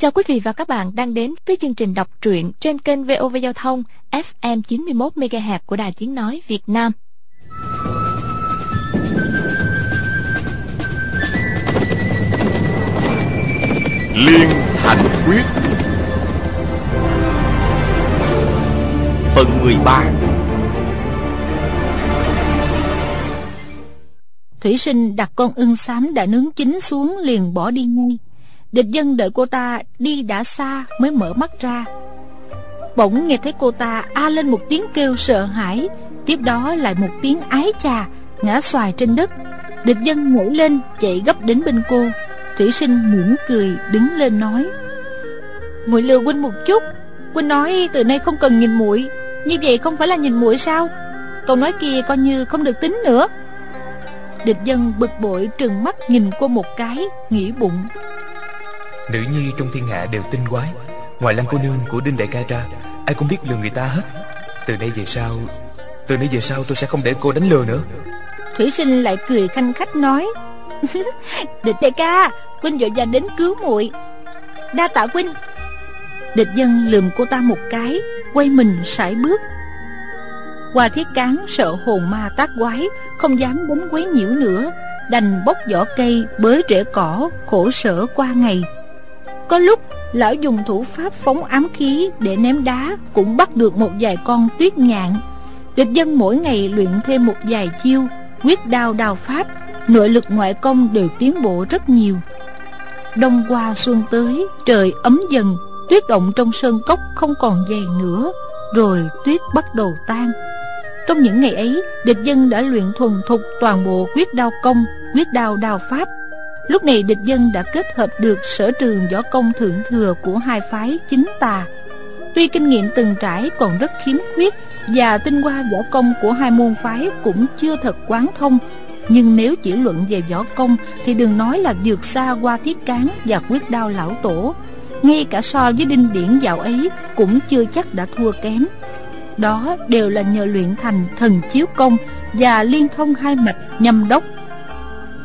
Chào quý vị và các bạn đang đến với chương trình đọc truyện trên kênh VOV Giao thông FM 91 MHz của Đài Tiếng nói Việt Nam. Liên Thành Quyết. Phần 13 Thủy sinh đặt con ưng xám đã nướng chín xuống liền bỏ đi ngay Địch dân đợi cô ta đi đã xa mới mở mắt ra. Bỗng nghe thấy cô ta a lên một tiếng kêu sợ hãi, Tiếp đó lại một tiếng ái chà Ngã xoài trên đất. Địch dân ngủ lên, chạy gấp đến bên cô. Thủy sinh mỉm cười, đứng lên nói, muội lừa huynh một chút. Huynh nói từ nay không cần nhìn muội. Như vậy không phải là nhìn muội sao? Câu nói kia coi như không được tính nữa. Địch dân bực bội trừng mắt nhìn cô một cái, nghĩ bụng nữ nhi trong thiên hạ đều tinh quái. Ngoài lăng cô nương của đinh đại ca ra, ai cũng biết lừa người ta hết. Từ nay về sau, từ nay về sau tôi sẽ không để cô đánh lừa nữa. Thủy sinh lại cười khanh khách nói, địch đại ca, huynh vội vàng đến cứu muội. Đa tạ huynh. Địch dân lườm cô ta một cái, quay mình sải bước. Hoa thiết cán sợ hồn ma tác quái, Không dám đến quấy nhiễu nữa, Đành bốc vỏ cây, bới rễ cỏ, Khổ sở qua ngày. Có lúc, lão dùng thủ pháp phóng ám khí Để ném đá Cũng bắt được một vài con tuyết nhạn. Địch dân mỗi ngày luyện thêm một vài chiêu, Quyết đao đào pháp, Nội lực ngoại công đều tiến bộ rất nhiều. Đông qua xuân tới, Trời ấm dần, Tuyết động trong sơn cốc không còn dày nữa, Rồi tuyết bắt đầu tan. Trong những ngày ấy, Địch dân đã luyện thuần thục toàn bộ quyết đao công, Quyết đao đao pháp Lúc này địch dân đã kết hợp được sở trường võ công thượng thừa của hai phái chính tà. Tuy kinh nghiệm từng trải còn rất khiếm khuyết Và tinh hoa võ công của hai môn phái cũng chưa thật quán thông, Nhưng nếu chỉ luận về võ công Thì đừng nói là vượt xa qua thiết cán và quyết đao lão tổ. Ngay cả so với đinh điển dạo ấy cũng chưa chắc đã thua kém. Đó đều là nhờ luyện thành thần chiếu công và liên thông hai mạch nhâm đốc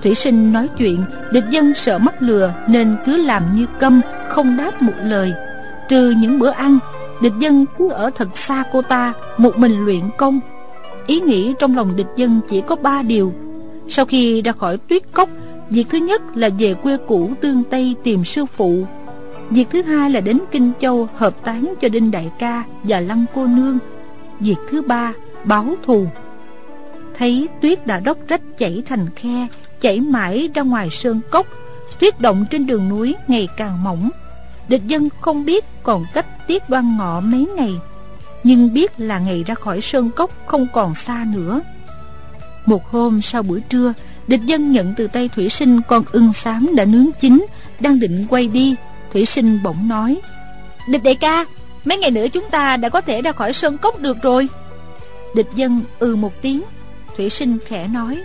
thủy sinh nói chuyện địch dân sợ mắc lừa nên cứ làm như câm không đáp một lời trừ những bữa ăn địch dân cứ ở thật xa cô ta một mình luyện công ý nghĩ trong lòng địch dân chỉ có ba điều sau khi ra khỏi tuyết cốc việc thứ nhất là về quê cũ tương tây tìm sư phụ Việc thứ hai là đến Kinh Châu hợp tán cho Đinh Đại ca và Lăng cô nương. Việc thứ ba, báo thù. Thấy tuyết đã đốc rách chảy thành khe, chảy mãi ra ngoài sơn cốc. Tuyết động trên đường núi ngày càng mỏng. Địch dân không biết còn cách tiết đoan ngọ mấy ngày. Nhưng biết là ngày ra khỏi sơn cốc không còn xa nữa. Một hôm sau buổi trưa, địch dân nhận từ tay thủy sinh con ưng xám đã nướng chín, đang định quay đi Thủy sinh bỗng nói Địch đại ca Mấy ngày nữa chúng ta đã có thể ra khỏi sơn cốc được rồi Địch dân ừ một tiếng Thủy sinh khẽ nói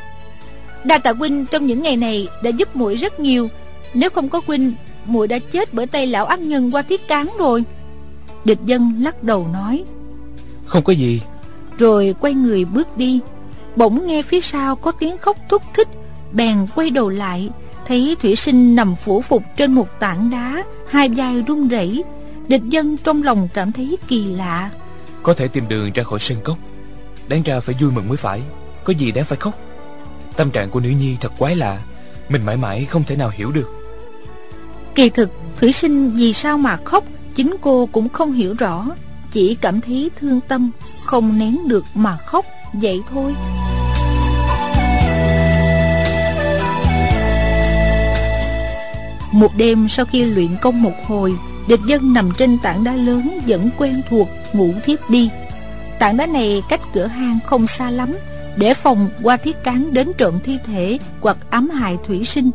Đa tạ huynh trong những ngày này Đã giúp muội rất nhiều. Nếu không có huynh muội đã chết bởi tay lão ác nhân qua thiết cán rồi. Địch dân lắc đầu nói. Không có gì. Rồi quay người bước đi. Bỗng nghe phía sau có tiếng khóc thúc thích Bèn quay đầu lại thấy thủy sinh nằm phủ phục trên một tảng đá hai vai run rẩy. Địch dân trong lòng cảm thấy kỳ lạ. Có thể tìm đường ra khỏi sân cốc. Đáng ra phải vui mừng mới phải. Có gì đáng phải khóc tâm trạng của nữ nhi thật quái lạ. Mình mãi mãi không thể nào hiểu được. Kỳ thực, thủy sinh vì sao mà khóc, chính cô cũng không hiểu rõ. Chỉ cảm thấy thương tâm, không nén được mà khóc, vậy thôi. Một đêm sau khi luyện công một hồi, Địch dân nằm trên tảng đá lớn Vẫn quen thuộc, ngủ thiếp đi. Tảng đá này cách cửa hang không xa lắm để phòng qua thiết cán đến trộm thi thể Hoặc ám hại thủy sinh.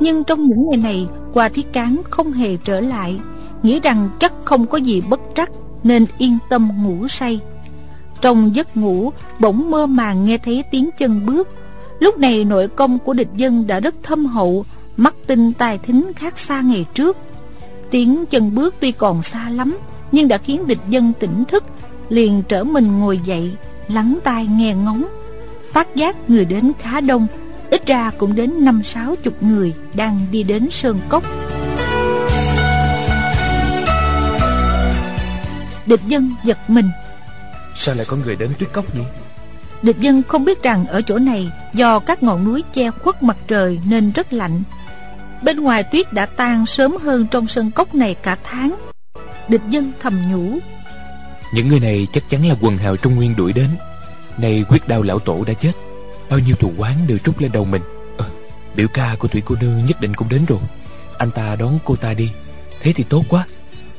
Nhưng trong những ngày này, Qua thiết cán không hề trở lại. Nghĩ rằng chắc không có gì bất trắc, Nên yên tâm ngủ say. Trong giấc ngủ, Bỗng mơ màng nghe thấy tiếng chân bước. Lúc này nội công của địch dân đã rất thâm hậu, mắt tinh tài thính khác xa ngày trước. Tiếng chân bước tuy còn xa lắm, nhưng đã khiến địch dân tỉnh thức, liền trở mình ngồi dậy, lắng tai nghe ngóng phát giác người đến khá đông ít ra cũng đến năm sáu chục người đang đi đến sơn cốc. Địch dân giật mình. Sao lại có người đến tuyết cốc nhỉ? Địch dân không biết rằng ở chỗ này Do các ngọn núi che khuất mặt trời Nên rất lạnh. Bên ngoài tuyết đã tan sớm hơn trong sân cốc này cả tháng. Địch dân thầm nhủ. Những người này chắc chắn là quần hào Trung Nguyên đuổi đến nay quyết đao lão tổ đã chết. Bao nhiêu thù quán đều trút lên đầu mình. À, Biểu ca của Thủy cô nương nhất định cũng đến rồi. Anh ta đón cô ta đi. Thế thì tốt quá.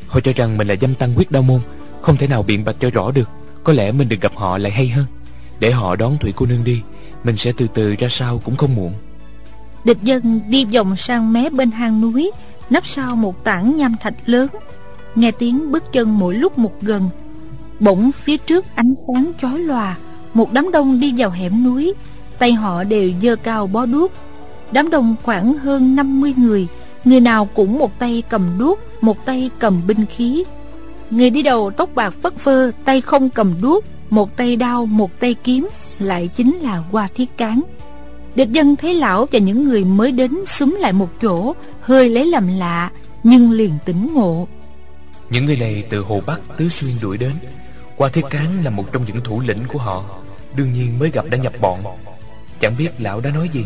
Họ cho rằng mình là dâm tăng quyết đao môn Không thể nào biện bạch cho rõ được. Có lẽ mình được gặp họ lại hay hơn. Để họ đón Thủy cô nương đi Mình sẽ từ từ ra sao cũng không muộn. Địch dân đi vòng sang mé bên hang núi Nấp sau một tảng nham thạch lớn. Nghe tiếng bước chân mỗi lúc một gần Bỗng phía trước ánh sáng chói lòa một đám đông đi vào hẻm núi Tay họ đều giơ cao bó đuốc. Đám đông khoảng hơn 50 người Người nào cũng một tay cầm đuốc Một tay cầm binh khí. Người đi đầu tóc bạc phất phơ Tay không cầm đuốc Một tay đao, một tay kiếm Lại chính là Hoa Thiết Cán. Địch dân thấy lão và những người mới đến súng lại một chỗ Hơi lấy làm lạ Nhưng liền tỉnh ngộ. Những người này từ Hồ Bắc Tứ Xuyên đuổi đến. Hoa Thiết Cán là một trong những thủ lĩnh của họ. Đương nhiên mới gặp đã nhập bọn. Chẳng biết lão đã nói gì.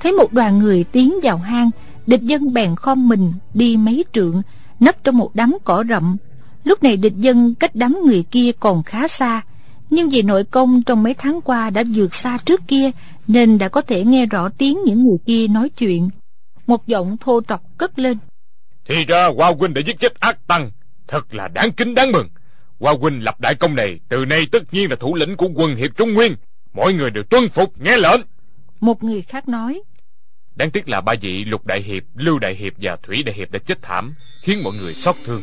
Thấy một đoàn người tiến vào hang Địch dân bèn khom mình đi mấy trượng Nấp trong một đám cỏ rậm. Lúc này địch dân cách đám người kia còn khá xa Nhưng vì nội công trong mấy tháng qua đã vượt xa trước kia Nên đã có thể nghe rõ tiếng những người kia nói chuyện. Một giọng thô tộc cất lên. Thì ra Hoa Huynh đã giết chết ác tăng. Thật là đáng kính đáng mừng Hoa Huynh lập đại công này Từ nay tất nhiên là thủ lĩnh của quân hiệp Trung Nguyên. Mọi người đều tuân phục nghe lệnh. Một người khác nói. Đáng tiếc là ba vị Lục Đại Hiệp, Lưu Đại Hiệp và Thủy Đại Hiệp đã chết thảm Khiến mọi người xót thương.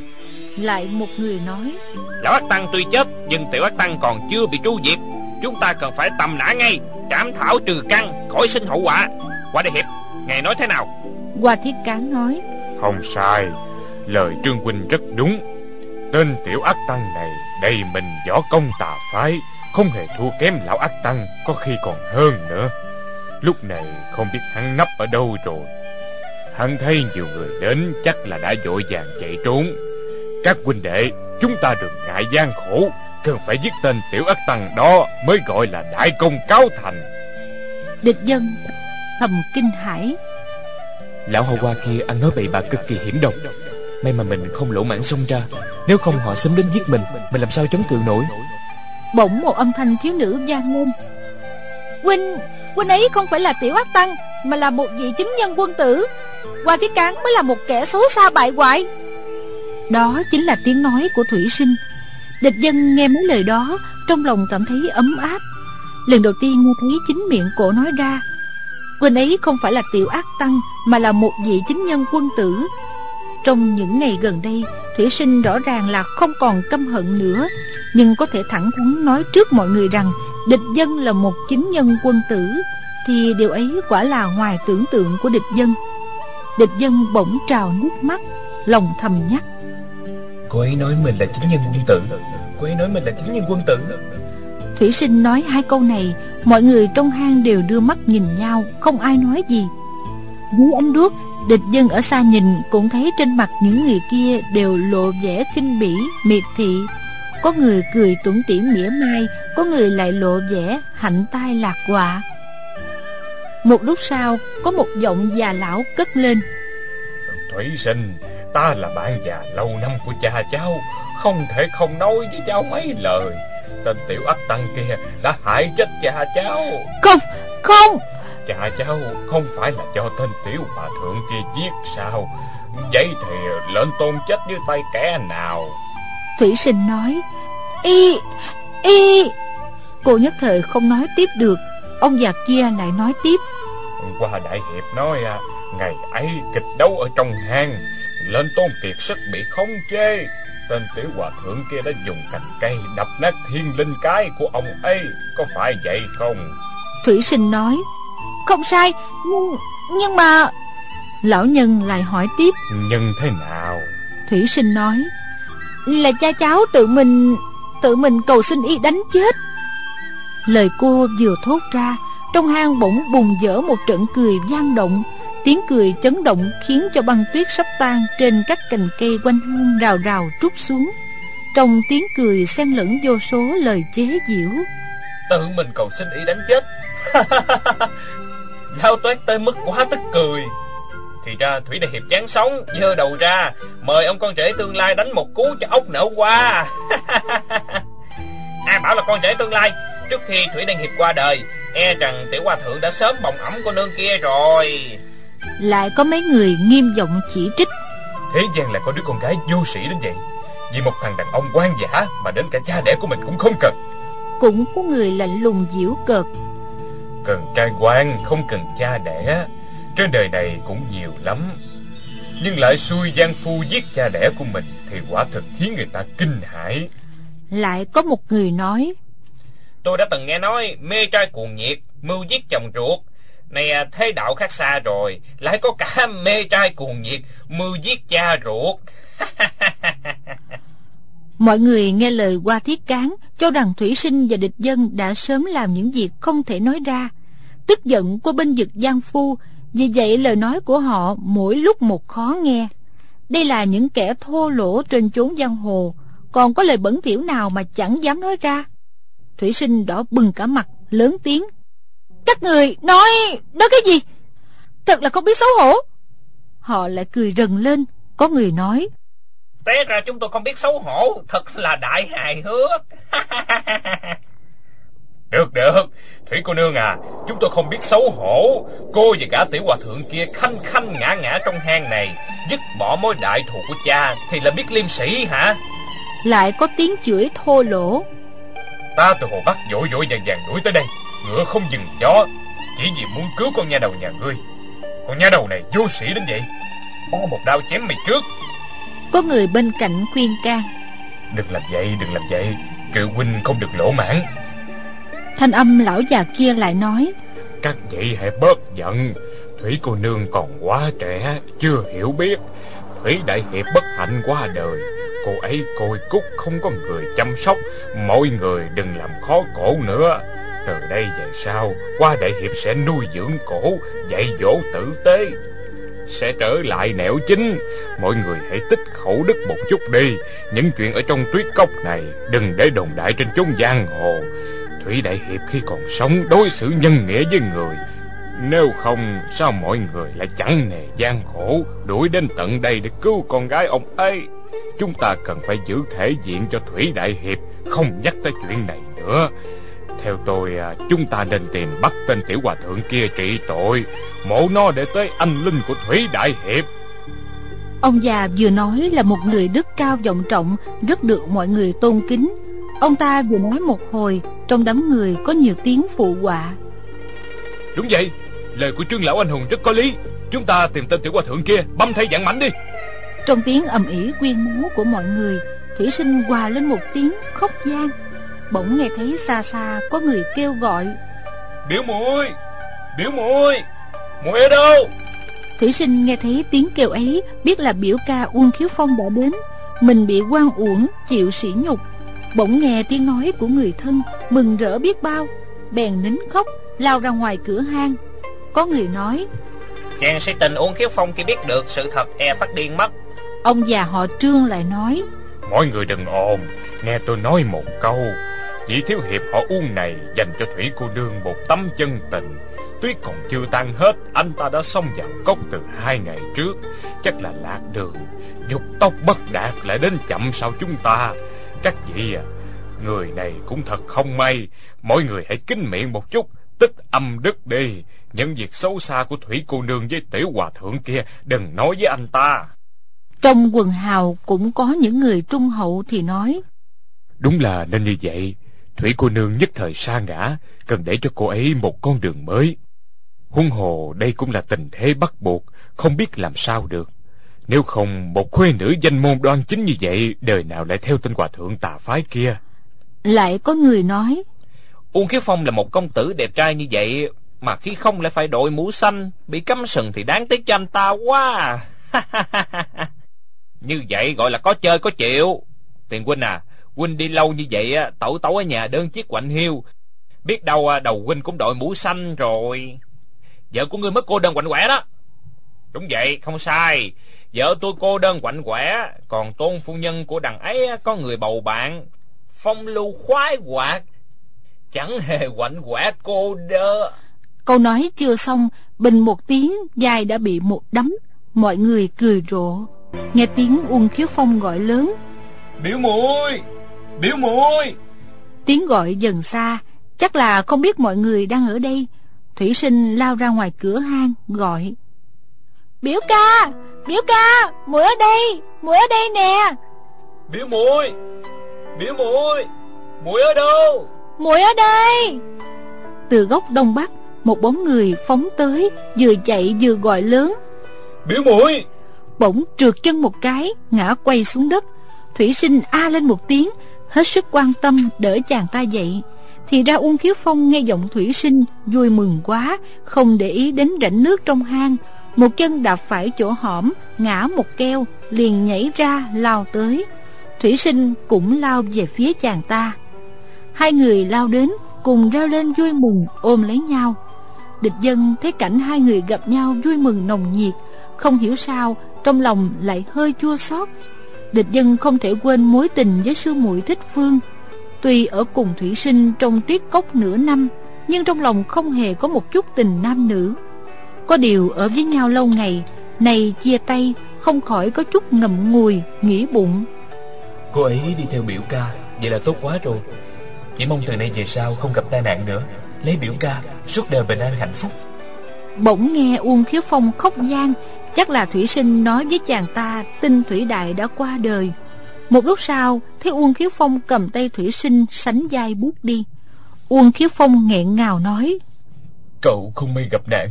Lại một người nói. Lão Ác Tăng tuy chết Nhưng Tiểu Ác Tăng còn chưa bị tru diệt. Chúng ta cần phải tầm nã ngay Trảm thảo trừ căn khỏi sinh hậu quả. Hoa Đại Hiệp Ngài nói thế nào? Hoa Thiết Cán nói. Không sai Lời Trương Huynh rất đúng Tên tiểu ác tăng này Đầy mình võ công tà phái Không hề thua kém lão ác tăng Có khi còn hơn nữa. Lúc này không biết hắn nấp ở đâu rồi. Hắn thấy nhiều người đến Chắc là đã vội vàng chạy trốn. Các huynh đệ Chúng ta đừng ngại gian khổ Cần phải giết tên tiểu ác tăng đó Mới gọi là đại công cáo thành. Địch dân thầm kinh hãi. Lão hầu hoa kia ăn nói bậy bạ cực kỳ hiểm độc May mà mình không lỗ mãn xông ra. Nếu không họ sớm đến giết mình Mình làm sao chống cự nổi? Bỗng một âm thanh thiếu nữ gian ngôn, Huynh Huynh ấy không phải là tiểu ác tăng Mà là một vị chính nhân quân tử. Hoa Thiết Cán mới là một kẻ xấu xa bại hoại. Đó chính là tiếng nói của Thủy Sinh. Địch dân nghe mấy lời đó Trong lòng cảm thấy ấm áp. Lần đầu tiên nghe thấy chính miệng cổ nói ra Huynh ấy không phải là tiểu ác tăng Mà là một vị chính nhân quân tử. Trong những ngày gần đây Thủy sinh rõ ràng là không còn căm hận nữa. Nhưng có thể thẳng thắn nói trước mọi người rằng Địch dân là một chính nhân quân tử Thì điều ấy quả là ngoài tưởng tượng của địch dân. Địch dân bỗng trào nước mắt Lòng thầm nhắc. Cô ấy nói mình là chính nhân quân tử. Cô ấy nói mình là chính nhân quân tử. Thủy sinh nói hai câu này Mọi người trong hang đều đưa mắt nhìn nhau Không ai nói gì. Dưới ánh đuốc Địch dân ở xa nhìn Cũng thấy trên mặt những người kia Đều lộ vẻ khinh bỉ, miệt thị. Có người cười tủm tỉm mỉa mai Có người lại lộ vẻ hạnh tai lạc họa Một lúc sau Có một giọng già lão cất lên. Thủy sinh Ta là bạn già lâu năm của cha cháu Không thể không nói với cháu mấy lời. Tên tiểu ác tăng kia đã hại chết cha cháu. Không, không Cha cháu không phải là do tên tiểu hòa thượng kia giết sao? Vậy thì lệnh tôn chết dưới tay kẻ nào? Thủy sinh nói Y, y. Cô nhất thời không nói tiếp được. Ông già kia lại nói tiếp. Qua đại hiệp nói à Ngày ấy kịch đấu ở trong hang Lên tôn kiệt sức bị khống chế. Tên tiểu hòa thượng kia đã dùng cành cây Đập nát thiên linh cái của ông ấy Có phải vậy không? Thủy sinh nói Không sai Nhưng, nhưng mà Lão nhân lại hỏi tiếp. Nhưng thế nào? Thủy sinh nói Là cha cháu tự mình Tự mình cầu xin y đánh chết. Lời cô vừa thốt ra Trong hang bỗng bùng dở một trận cười vang động. Tiếng cười chấn động khiến cho băng tuyết sắp tan Trên các cành cây quanh hang rào rào trút xuống. Trong tiếng cười xen lẫn vô số lời chế giễu. Tự mình cầu xin ý đánh chết Lao toát tới mức quá tức cười. Thì ra Thủy Đại Hiệp chán sống Dơ đầu ra Mời ông con rể tương lai đánh một cú cho ốc nở qua Ai bảo là con rể tương lai Trước khi Thủy Đại Hiệp qua đời E rằng tiểu hòa thượng đã sớm bồng ẩm cô nương kia rồi. Lại có mấy người nghiêm giọng chỉ trích. Thế gian lại có đứa con gái vô sĩ đến vậy. Vì một thằng đàn ông quan giả Mà đến cả cha đẻ của mình cũng không cần. Cũng có người lạnh lùng giễu cợt Cần trai quan không cần cha đẻ Trên đời này cũng nhiều lắm Nhưng lại xui gian phu giết cha đẻ của mình Thì quả thực khiến người ta kinh hãi Lại có một người nói Tôi đã từng nghe nói mê trai cuồng nhiệt, mưu giết chồng ruột. Này à, thế đạo khác xa rồi, lại có cả mê trai cuồng nhiệt, mưu giết cha ruột. Mọi người nghe lời qua thiết cán cho rằng thủy sinh và địch dân đã sớm làm những việc không thể nói ra. Tức giận của binh vực giang phu, vì vậy lời nói của họ mỗi lúc một khó nghe. Đây là những kẻ thô lỗ trên chốn giang hồ, còn có lời bẩn thỉu nào mà chẳng dám nói ra. Thủy sinh đỏ bừng cả mặt, lớn tiếng. Các người nói, nói cái gì? Thật là không biết xấu hổ. Họ lại cười rần lên, có người nói. Té ra chúng tôi không biết xấu hổ, thật là đại hài hước. được, được, Thủy cô nương à, chúng tôi không biết xấu hổ. Cô và cả tiểu hòa thượng kia khanh khanh ngã ngã trong hang này, dứt bỏ mối đại thù của cha thì là biết liêm sĩ hả? Lại có tiếng chửi thô lỗ. Ta từ hồ Bắc vội vội vàng vàng đuổi tới đây Ngựa không dừng chó Chỉ vì muốn cứu con nha đầu nhà ngươi Con nha đầu này vô sĩ đến vậy Có một đao chém mày trước Có người bên cạnh khuyên can Đừng làm vậy, đừng làm vậy Triệu huynh không được lỗ mãn Thanh âm lão già kia lại nói, Các vị hãy bớt giận. Thủy cô nương còn quá trẻ, Chưa hiểu biết. Thủy đại hiệp bất hạnh qua đời. Cô ấy côi cúc không có người chăm sóc. Mọi người đừng làm khó cổ nữa. Từ đây về sau, Qua đại hiệp sẽ nuôi dưỡng cổ, Dạy dỗ tử tế. Sẽ trở lại nẻo chính. Mọi người hãy tích khẩu đức một chút đi. Những chuyện ở trong tuyết cốc này, Đừng để đồn đại trên chốn giang hồ. Thủy Đại Hiệp khi còn sống Đối xử nhân nghĩa với người. Nếu không, sao mọi người lại chẳng nề gian khổ, Đuổi đến tận đây để cứu con gái ông ấy? Chúng ta cần phải giữ thể diện cho Thủy Đại Hiệp, Không nhắc tới chuyện này nữa. Theo tôi à, chúng ta nên tìm bắt tên tiểu hòa thượng kia trị tội Mộ nó để tới anh linh của Thủy Đại Hiệp. Ông già vừa nói là một người đức cao vọng trọng, Rất được mọi người tôn kính. Ông ta vừa nói một hồi Trong đám người có nhiều tiếng phụ họa. Đúng vậy Lời của trương lão anh hùng rất có lý. Chúng ta tìm tên tiểu hòa thượng kia Băm thay dạng mảnh đi. Trong tiếng ầm ĩ quyên máu của mọi người Thủy sinh hòa lên một tiếng khóc gian. Bỗng nghe thấy xa xa có người kêu gọi. Biểu muội Biểu muội muội ở đâu? Thủy sinh nghe thấy tiếng kêu ấy Biết là biểu ca Uông Khiếu Phong đã đến. Mình bị quan uổng chịu sỉ nhục Bỗng nghe tiếng nói của người thân Mừng rỡ biết bao. Bèn nín khóc lao ra ngoài cửa hang. Có người nói Chàng sĩ tình Uông Khiếu Phong khi biết được sự thật e phát điên mất. Ông già họ trương lại nói Mọi người đừng ồn Nghe tôi nói một câu. Chỉ thiếu hiệp họ Uông này Dành cho Thủy cô nương một tấm chân tình. Tuyết còn chưa tan hết Anh ta đã xông vào cốc từ hai ngày trước. Chắc là lạc đường Dục tóc bất đạt lại đến chậm sau chúng ta Các vị à. Người này cũng thật không may. Mọi người hãy kính miệng một chút Tích âm đức đi. Những việc xấu xa của Thủy cô nương với tiểu hòa thượng kia Đừng nói với anh ta. Trong quần hào cũng có những người trung hậu thì nói. Đúng là nên như vậy. Thủy cô nương nhất thời sa ngã Cần để cho cô ấy một con đường mới. Huân hồ đây cũng là tình thế bắt buộc Không biết làm sao được Nếu không một khuê nữ danh môn đoan chính như vậy Đời nào lại theo tên hòa thượng tà phái kia Lại có người nói Uông Khiếu Phong là một công tử đẹp trai như vậy Mà khi không lại phải đội mũ xanh Bị cấm sừng thì đáng tiếc cho anh ta quá Như vậy gọi là có chơi có chịu. Tiền huynh à, huynh đi lâu như vậy tẩu tẩu ở nhà đơn chiếc quạnh hiu. Biết đâu à, đầu huynh cũng đội mũ xanh rồi. Vợ của ngươi mất cô đơn quạnh quẻ đó. Đúng vậy, không sai. Vợ tôi cô đơn quạnh quẻ, còn tôn phu nhân của đằng ấy có người bầu bạn. Phong lưu khoái hoạt, chẳng hề quạnh quẻ cô đơ. Câu nói chưa xong, bình một tiếng, dài đã bị một đấm. Mọi người cười rộ. Nghe tiếng Uông Khiếu Phong gọi lớn. Biểu muội Biểu muội Tiếng gọi dần xa, chắc là không biết mọi người đang ở đây. Thủy sinh lao ra ngoài cửa hang, gọi. Biểu ca, biểu ca, muội ở đây, muội ở đây nè. Biểu muội Biểu muội muội ở đâu? muội ở đây. Từ góc đông bắc, một bóng người phóng tới, vừa chạy vừa gọi lớn. Biểu muội Bỗng trượt chân một cái, ngã quay xuống đất. Thủy sinh a lên một tiếng, hết sức quan tâm đỡ chàng ta dậy. Thì ra Uông Khiếu Phong nghe giọng thủy sinh, vui mừng quá, không để ý đến rãnh nước trong hang. Một chân đạp phải chỗ hõm, ngã một keo, liền nhảy ra, lao tới. Thủy sinh cũng lao về phía chàng ta. Hai người lao đến, cùng reo lên vui mừng, ôm lấy nhau. Địch dân thấy cảnh hai người gặp nhau vui mừng nồng nhiệt, không hiểu sao trong lòng lại hơi chua xót. Địch dân không thể quên mối tình với sư muội thích phương. Tuy ở cùng thủy sinh trong tuyết cốc nửa năm, nhưng trong lòng không hề có một chút tình nam nữ. Có điều ở với nhau lâu ngày, này chia tay không khỏi có chút ngậm ngùi, nghĩ bụng. Cô ấy đi theo biểu ca Vậy là tốt quá rồi. Chỉ mong từ nay về sau không gặp tai nạn nữa. Lấy biểu ca suốt đời bình an hạnh phúc. Bỗng nghe Uông Khiếu Phong khóc gian Chắc là Thủy Sinh nói với chàng ta Tin Thủy Đại đã qua đời. Một lúc sau Thấy Uông Khiếu Phong cầm tay Thủy Sinh Sánh vai bước đi. Uông Khiếu Phong nghẹn ngào nói Cậu không may gặp nạn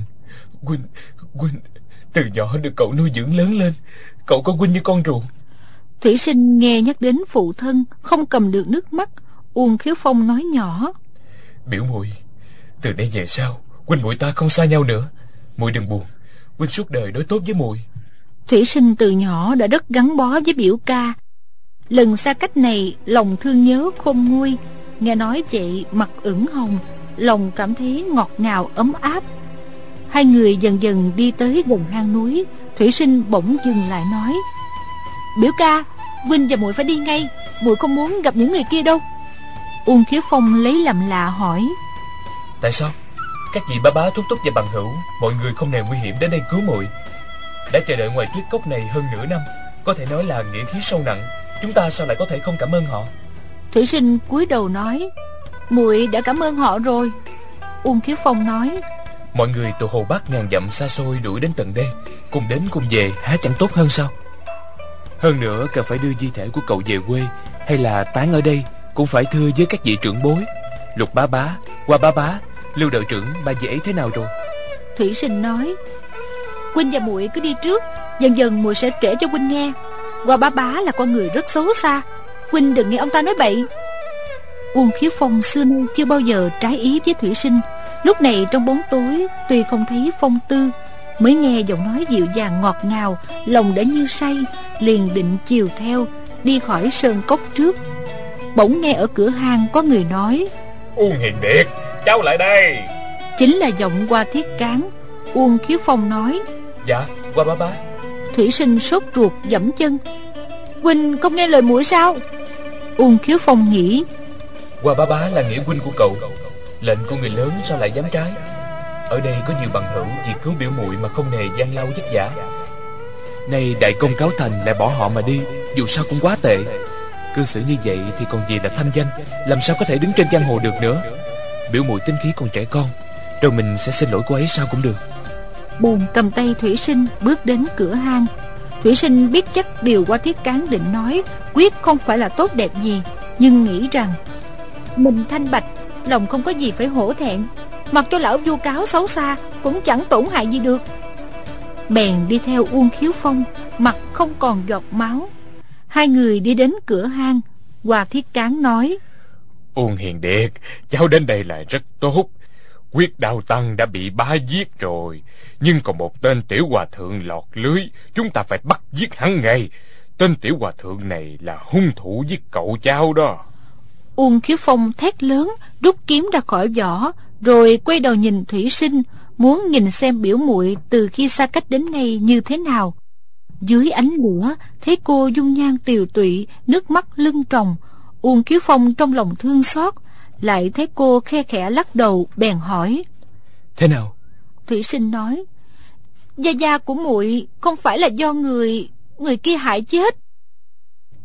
Huynh, Huynh Từ nhỏ được cậu nuôi dưỡng lớn lên. Cậu có Huynh như con ruột. Thủy Sinh nghe nhắc đến phụ thân Không cầm được nước mắt Uông Khiếu Phong nói nhỏ. Biểu muội Từ đây về sau Huynh muội ta không xa nhau nữa. Muội đừng buồn Huynh suốt đời đối tốt với muội. Thủy sinh từ nhỏ đã rất gắn bó với biểu ca. Lần xa cách này Lòng thương nhớ khôn nguôi. Nghe nói vậy mặt ửng hồng Lòng cảm thấy ngọt ngào ấm áp Hai người dần dần đi tới gần hang núi Thủy sinh bỗng dừng lại nói Biểu ca Vinh và muội phải đi ngay muội không muốn gặp những người kia đâu. Uông Khiếu Phong lấy làm lạ hỏi Tại sao? Các vị bá bá thúc thúc và bằng hữu Mọi người không nề nguy hiểm đến đây cứu muội. Đã chờ đợi ngoài tuyết cốc này hơn nửa năm Có thể nói là nghĩa khí sâu nặng Chúng ta sao lại có thể không cảm ơn họ? Thủy sinh cúi đầu nói muội đã cảm ơn họ rồi. Uông Khiếu Phong nói Mọi người từ hồ Bắc ngàn dặm xa xôi đuổi đến tận đây Cùng đến cùng về há chẳng tốt hơn sao? Hơn nữa cần phải đưa di thể của cậu về quê Hay là tán ở đây Cũng phải thưa với các vị trưởng bối. Lục bá bá, qua bá bá Lưu đội trưởng ba dễ ấy thế nào rồi? Thủy sinh nói Huynh và muội cứ đi trước Dần dần muội sẽ kể cho Huynh nghe. Qua bá bá là con người rất xấu xa Huynh đừng nghe ông ta nói bậy. Uông khiếu phong xưa nay chưa bao giờ trái ý với thủy sinh. Lúc này trong bóng tối Tuy không thấy phong tư Mới nghe giọng nói dịu dàng ngọt ngào Lòng đã như say Liền định chiều theo Đi khỏi sơn cốc trước. Bỗng nghe ở cửa hang có người nói Uông Hiền Điệt Cháu lại đây. Chính là giọng qua thiết cán. Uông khiếu phong nói Dạ qua bá bá Thủy sinh sốt ruột dẫm chân Huynh không nghe lời muội sao? Uông khiếu phong nghĩ Qua bá bá là nghĩa huynh của cậu Lệnh của người lớn sao lại dám trái? Ở đây có nhiều bằng hữu Vì cứu biểu muội mà không nề gian lao vất vả. Nay đại công cáo thành lại bỏ họ mà đi, Dù sao cũng quá tệ. Cư xử như vậy thì còn gì là thanh danh? Làm sao có thể đứng trên giang hồ được nữa? Biểu muội tinh khí còn trẻ con, Rồi mình sẽ xin lỗi cô ấy sao cũng được. Buồn cầm tay Thủy sinh bước đến cửa hang. Thủy sinh biết chắc điều qua thiết cán định nói, Quyết không phải là tốt đẹp gì, Nhưng nghĩ rằng Mình thanh bạch Lòng không có gì phải hổ thẹn. Mặc cho lão vu cáo xấu xa, Cũng chẳng tổn hại gì được. Bèn đi theo Uông Khiếu Phong, Mặt không còn giọt máu. Hai người đi đến cửa hang. Hòa thiết cán nói, Uông Hiền Điệt Cháu đến đây là rất tốt. Quyết đào tăng đã bị ba giết rồi, Nhưng còn một tên tiểu hòa thượng lọt lưới, Chúng ta phải bắt giết hắn ngay. Tên tiểu hòa thượng này là hung thủ giết cậu cháu đó. Uông Khiếu Phong thét lớn Rút kiếm ra khỏi vỏ Rồi quay đầu nhìn Thủy Sinh muốn nhìn xem biểu muội từ khi xa cách đến nay như thế nào. Dưới ánh lửa, thấy cô dung nhan tiều tụy, nước mắt lưng tròng. Uông Kiếu Phong trong lòng thương xót, lại thấy cô khe khẽ lắc đầu, bèn hỏi. Thế nào? Thủy sinh nói, Gia gia của muội không phải là do người, người kia hại chết.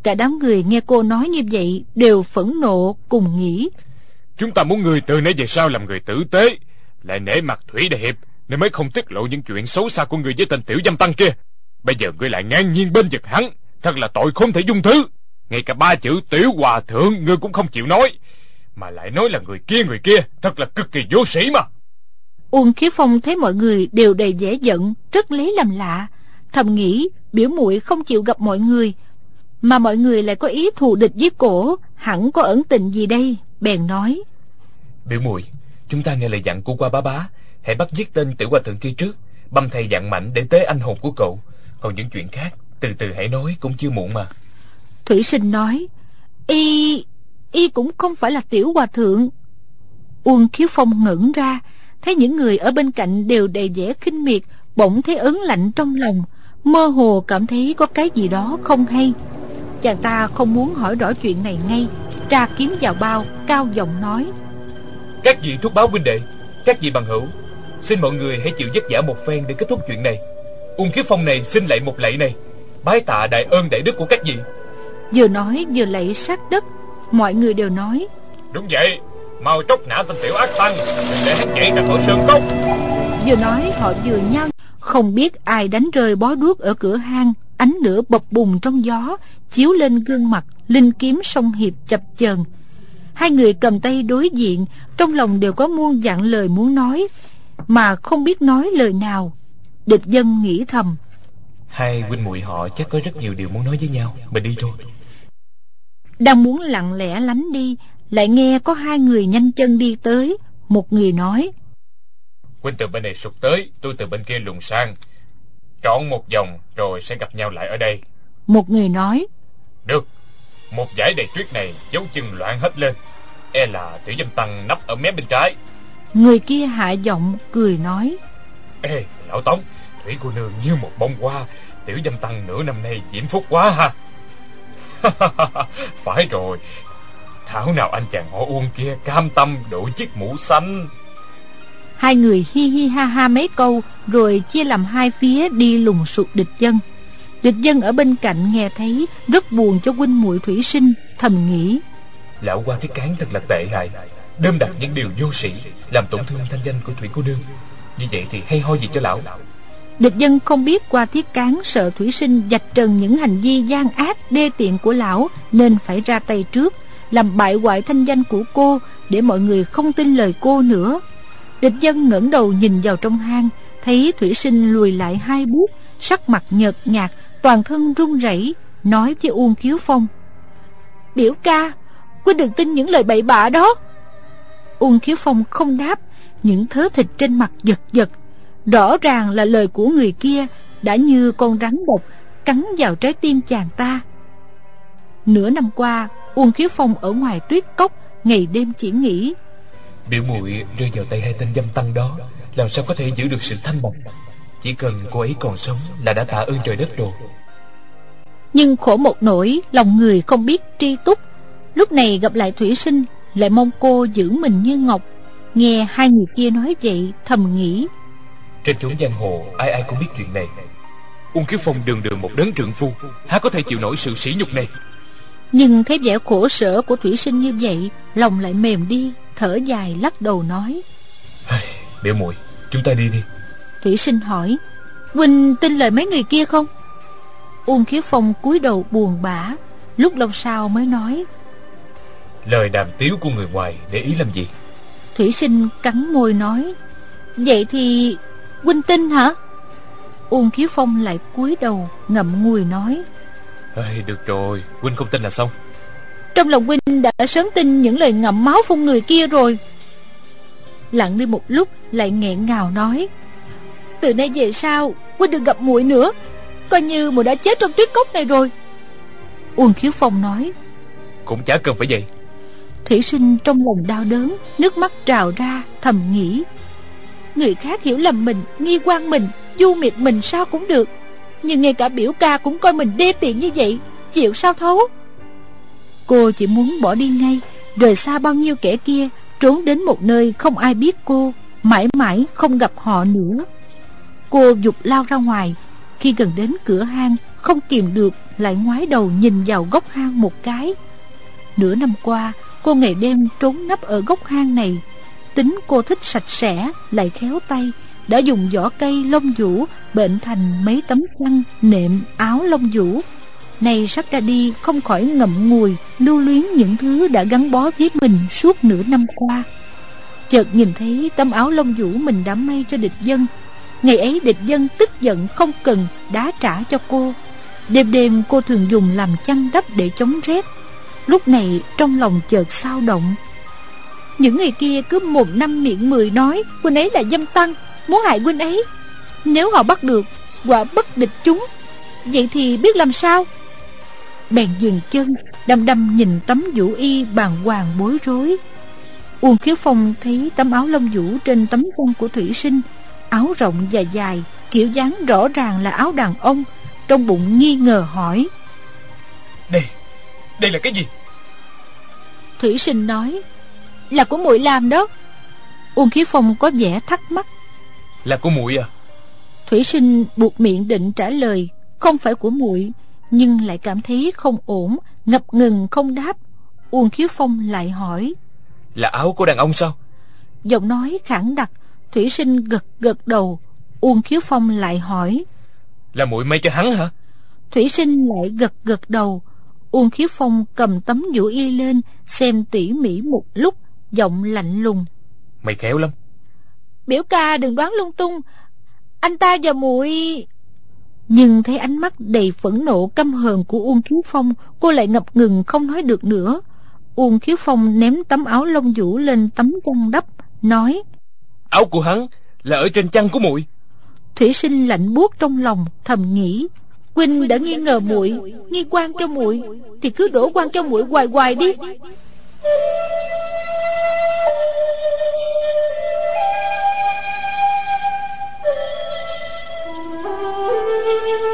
Cả đám người nghe cô nói như vậy đều phẫn nộ cùng nghĩ. Chúng ta muốn người từ nay về sau làm người tử tế, lại nể mặt Thủy Đại Hiệp, nên mới không tiết lộ những chuyện xấu xa của người với tên tiểu dâm tăng kia. Bây giờ ngươi lại ngang nhiên bên giật hắn, thật là tội không thể dung thứ. Ngay cả ba chữ tiểu hòa thượng ngươi cũng không chịu nói, mà lại nói là người kia người kia, thật là cực kỳ vô sĩ mà. Uông Khiếu Phong thấy mọi người đều đầy vẻ giận, rất lấy làm lạ, thầm nghĩ biểu muội không chịu gặp mọi người, mà mọi người lại có ý thù địch với cổ, hẳn có ẩn tình gì đây, bèn nói. Biểu muội chúng ta nghe lời dặn của qua bá bá, hãy bắt giết tên tiểu hòa thượng kia trước, băm thầy dặn mạnh để tế anh hồn của cậu. Còn những chuyện khác, từ từ hãy nói cũng chưa muộn mà. Thủy sinh nói, y, y cũng không phải là tiểu hòa thượng. Uông Khiếu Phong ngẩn ra, thấy những người ở bên cạnh đều đầy vẻ khinh miệt, bỗng thấy ớn lạnh trong lòng, mơ hồ cảm thấy có cái gì đó không hay. Chàng ta không muốn hỏi rõ chuyện này ngay, tra kiếm vào bao, cao giọng nói. Các vị thúc báo huynh đệ, các vị bằng hữu, xin mọi người hãy chịu vất vả một phen để kết thúc chuyện này. Ung Khiếu Phong này xin lạy một lạy này, bái tạ đại ơn đại đức của các vị. Vừa nói vừa lạy sát đất, mọi người đều nói. Đúng vậy, mau tróc nã tên tiểu ác tăng, để hắn chạy ra khỏi sơn cốc. Vừa nói họ vừa nhau, không biết ai đánh rơi bó đuốc ở cửa hang, ánh lửa bập bùng trong gió, chiếu lên gương mặt, linh kiếm song hiệp chập chờn. Hai người cầm tay đối diện Trong lòng đều có muôn dặn lời muốn nói Mà không biết nói lời nào. Địch dân nghĩ thầm. Hai huynh muội họ chắc có rất nhiều điều muốn nói với nhau Mình đi thôi. Đang muốn lặng lẽ lánh đi Lại nghe có hai người nhanh chân đi tới. Một người nói Huynh từ bên này sụt tới Tôi từ bên kia lùng sang Chọn một vòng rồi sẽ gặp nhau lại ở đây. Một người nói Được. Một dải đầy tuyết này dấu chân loạn hết lên. E là tiểu dâm tăng nấp ở mé bên trái. Người kia hạ giọng cười nói Ê lão tống Thủy cô nương như một bông hoa Tiểu dâm tăng nửa năm nay diễm phúc quá ha. Phải rồi. Thảo nào anh chàng họ Uông kia cam tâm đội chiếc mũ xanh Hai người hi hi ha ha mấy câu Rồi chia làm hai phía đi lùng sụt địch dân. Địch dân ở bên cạnh nghe thấy Rất buồn cho huynh muội thủy sinh Thầm nghĩ. Lão qua thiết cán thật là tệ hại Đơm đặt những điều vô sĩ Làm tổn thương thanh danh của thủy cô nương. Như vậy thì hay ho gì cho lão? Địch dân không biết qua thiết cán sợ thủy sinh dạch trần những hành vi gian ác đê tiện của lão nên phải ra tay trước làm bại hoại thanh danh của cô để mọi người không tin lời cô nữa địch dân ngẩng đầu nhìn vào trong hang, thấy thủy sinh lùi lại hai bước, sắc mặt nhợt nhạt, toàn thân run rẩy, nói với uông khiếu phong. Biểu ca, quên đừng tin những lời bậy bạ đó. Uông khiếu phong không đáp, những thớ thịt trên mặt giật giật. Rõ ràng là lời của người kia đã như con rắn độc cắn vào trái tim chàng ta. Nửa năm qua, uông khiếu phong ở ngoài tuyết cốc, ngày đêm chỉ nghĩ biểu muội rơi vào tay hai tên dâm tăng đó làm sao có thể giữ được sự thanh bạch? Chỉ cần cô ấy còn sống là đã tạ ơn trời đất rồi. Nhưng khổ một nỗi lòng người không biết tri túc. Lúc này gặp lại thủy sinh lại mong cô giữ mình như ngọc. Nghe hai người kia nói vậy thầm nghĩ. Trên chốn giang hồ ai ai cũng biết chuyện này. Ung kiếu phong đường đường một đấng trượng phu há có thể chịu nổi sự sỉ nhục này? Nhưng thấy vẻ khổ sở của thủy sinh như vậy lòng lại mềm đi thở dài lắc đầu nói. Biểu muội chúng ta đi đi. Thủy sinh hỏi huynh tin lời mấy người kia không? Uông Khiếu Phong cúi đầu buồn bã Lúc lâu sau mới nói Lời đàm tiếu của người ngoài để ý làm gì? Thủy sinh cắn môi nói Vậy thì huynh tin hả? Uông Khiếu Phong lại cúi đầu ngậm ngùi nói Ê, Được rồi Huynh không tin là xong Trong lòng huynh đã sớm tin những lời ngậm máu phun người kia rồi. Lặng đi một lúc lại nghẹn ngào nói Từ nay về sau Huynh đừng gặp muội nữa. Coi như muội đã chết trong tuyết cốc này rồi. Uông Khiếu Phong nói Cũng chả cần phải vậy. Thủy sinh trong lòng đau đớn Nước mắt trào ra thầm nghĩ Người khác hiểu lầm mình Nghi quan mình Du miệt mình sao cũng được. Nhưng ngay cả biểu ca cũng coi mình đê tiện như vậy Chịu sao thấu Cô chỉ muốn bỏ đi ngay, Rời xa bao nhiêu kẻ kia, Trốn đến một nơi không ai biết cô, Mãi mãi không gặp họ nữa. Cô dục lao ra ngoài, Khi gần đến cửa hang, Không kìm được, lại ngoái đầu nhìn vào góc hang một cái. Nửa năm qua, Cô ngày đêm trốn nấp ở góc hang này. Tính cô thích sạch sẽ, Lại khéo tay, Đã dùng vỏ cây lông vũ, Bệnh thành mấy tấm chăn, Nệm, áo lông vũ. Nay sắp ra đi, không khỏi ngậm ngùi, Lưu luyến những thứ đã gắn bó với mình Suốt nửa năm qua. Chợt nhìn thấy tấm áo lông vũ Mình đã may cho địch dân. Ngày ấy địch dân tức giận không cần Đá trả cho cô. Đêm đêm cô thường dùng làm chăn đắp để chống rét. Lúc này trong lòng chợt sao động. Những người kia cứ một năm miệng mười nói Huynh ấy là dâm tăng, Muốn hại huynh ấy. Nếu họ bắt được, Quả bất địch chúng. Vậy thì biết làm sao? Bèn dừng chân Đăm đăm nhìn tấm vũ y bàng hoàng bối rối. Uông khiếu phong thấy tấm áo lông vũ Trên tấm chân của thủy sinh Áo rộng dài dài Kiểu dáng rõ ràng là áo đàn ông Trong bụng nghi ngờ hỏi. Đây đây là cái gì? Thủy sinh nói Là của muội làm đó. Uông Khí Phong có vẻ thắc mắc. Là của muội à? Thủy sinh buộc miệng định trả lời Không phải của muội Nhưng lại cảm thấy không ổn Ngập ngừng không đáp. Uông Khiếu Phong lại hỏi Là áo của đàn ông sao? Giọng nói khẳng đặc Thủy sinh gật gật đầu. Uông Khiếu Phong lại hỏi Là muội may cho hắn hả? Thủy sinh lại gật gật đầu. Uông Khiếu Phong cầm tấm vũ y lên Xem tỉ mỉ một lúc Giọng lạnh lùng. Mày khéo lắm. Biểu ca đừng đoán lung tung. Anh ta và muội Nhưng thấy ánh mắt đầy phẫn nộ căm hờn của Uông Khiếu Phong Cô lại ngập ngừng không nói được nữa. Uông Khiếu Phong ném tấm áo lông vũ lên tấm chăn đắp Nói Áo của hắn là ở trên chăn của muội. Thủy sinh lạnh buốt trong lòng Thầm nghĩ Huynh đã nghi ngờ muội Nghi quan cho muội Thì cứ đổ quan cho muội hoài hoài đi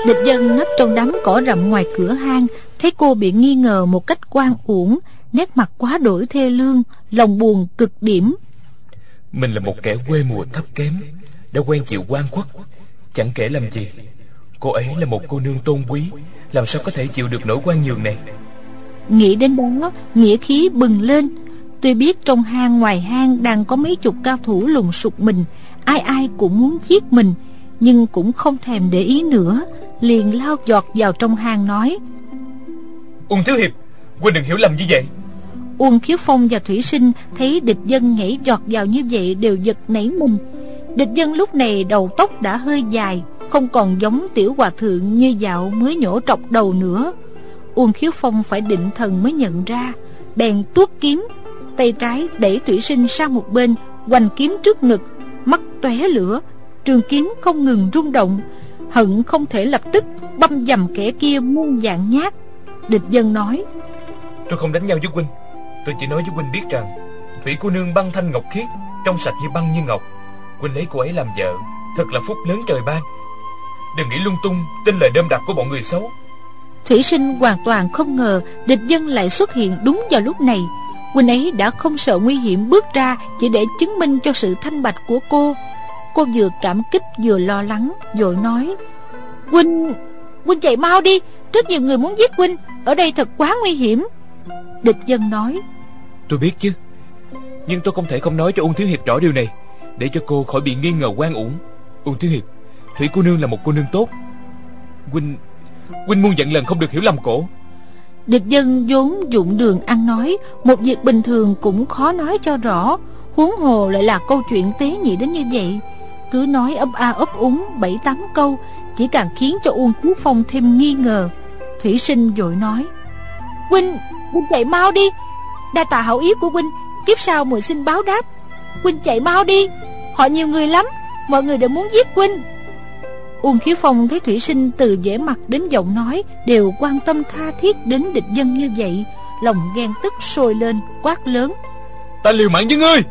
Địch dân nấp trong đám cỏ rậm ngoài cửa hang Thấy cô bị nghi ngờ một cách quan uổng Nét mặt quá đổi thê lương Lòng buồn cực điểm. Mình là một kẻ quê mùa thấp kém Đã quen chịu quan khuất. Chẳng kể làm gì Cô ấy là một cô nương tôn quý Làm sao có thể chịu được nỗi quan nhường này? Nghĩ đến đó Nghĩa khí bừng lên. Tuy biết trong hang ngoài hang Đang có mấy chục cao thủ lùng sục mình Ai ai cũng muốn giết mình Nhưng cũng không thèm để ý nữa Liền lao giọt vào trong hang nói. Uông Thiếu Hiệp Huynh đừng hiểu lầm như vậy. Uông Khiếu Phong và Thủy Sinh Thấy địch dân nhảy giọt vào như vậy Đều giật nảy mình Địch dân lúc này đầu tóc đã hơi dài không còn giống tiểu hòa thượng như dạo mới nhổ trọc đầu nữa. Uông khiếu phong phải định thần mới nhận ra Bèn tuốt kiếm Tay trái đẩy thủy sinh sang một bên Hoành kiếm trước ngực Mắt tóe lửa Trường kiếm không ngừng rung động Hận không thể lập tức băm dầm kẻ kia muôn dạng nhát. Địch dân nói Tôi không đánh nhau với huynh. Tôi chỉ nói với huynh biết rằng Thủy cô nương băng thanh ngọc khiết Trong sạch như băng như ngọc. Huynh lấy cô ấy làm vợ Thật là phúc lớn trời ban. Đừng nghĩ lung tung tin lời đơm đặt của bọn người xấu. Thủy sinh hoàn toàn không ngờ Địch dân lại xuất hiện đúng vào lúc này. Huynh ấy đã không sợ nguy hiểm bước ra Chỉ để chứng minh cho sự thanh bạch của cô Cô vừa cảm kích vừa lo lắng Rồi nói Huynh, Huynh chạy mau đi Rất nhiều người muốn giết Huynh Ở đây thật quá nguy hiểm. Địch dân nói Tôi biết chứ Nhưng tôi không thể không nói cho Uông Thiếu Hiệp rõ điều này Để cho cô khỏi bị nghi ngờ quan uổng. Uông Thiếu Hiệp Thủy cô nương là một cô nương tốt. Huynh Huynh muôn dặn lần không được hiểu lầm cổ. Địch dân vốn dụng đường ăn nói Một việc bình thường cũng khó nói cho rõ Huống hồ lại là câu chuyện tế nhị đến như vậy cứ nói ấp a ấp úng bảy tám câu Chỉ càng khiến cho Uông Cú Phong thêm nghi ngờ Thủy sinh vội nói Huynh, Huynh chạy mau đi Đa tạ hậu ý của Huynh Kiếp sau muội xin báo đáp Huynh chạy mau đi Họ nhiều người lắm Mọi người đều muốn giết Huynh Uông Khiếu Phong thấy Thủy Sinh từ vẻ mặt đến giọng nói đều quan tâm tha thiết đến địch dân như vậy, lòng ghen tức sôi lên, quát lớn. Ta liều mạng với ngươi!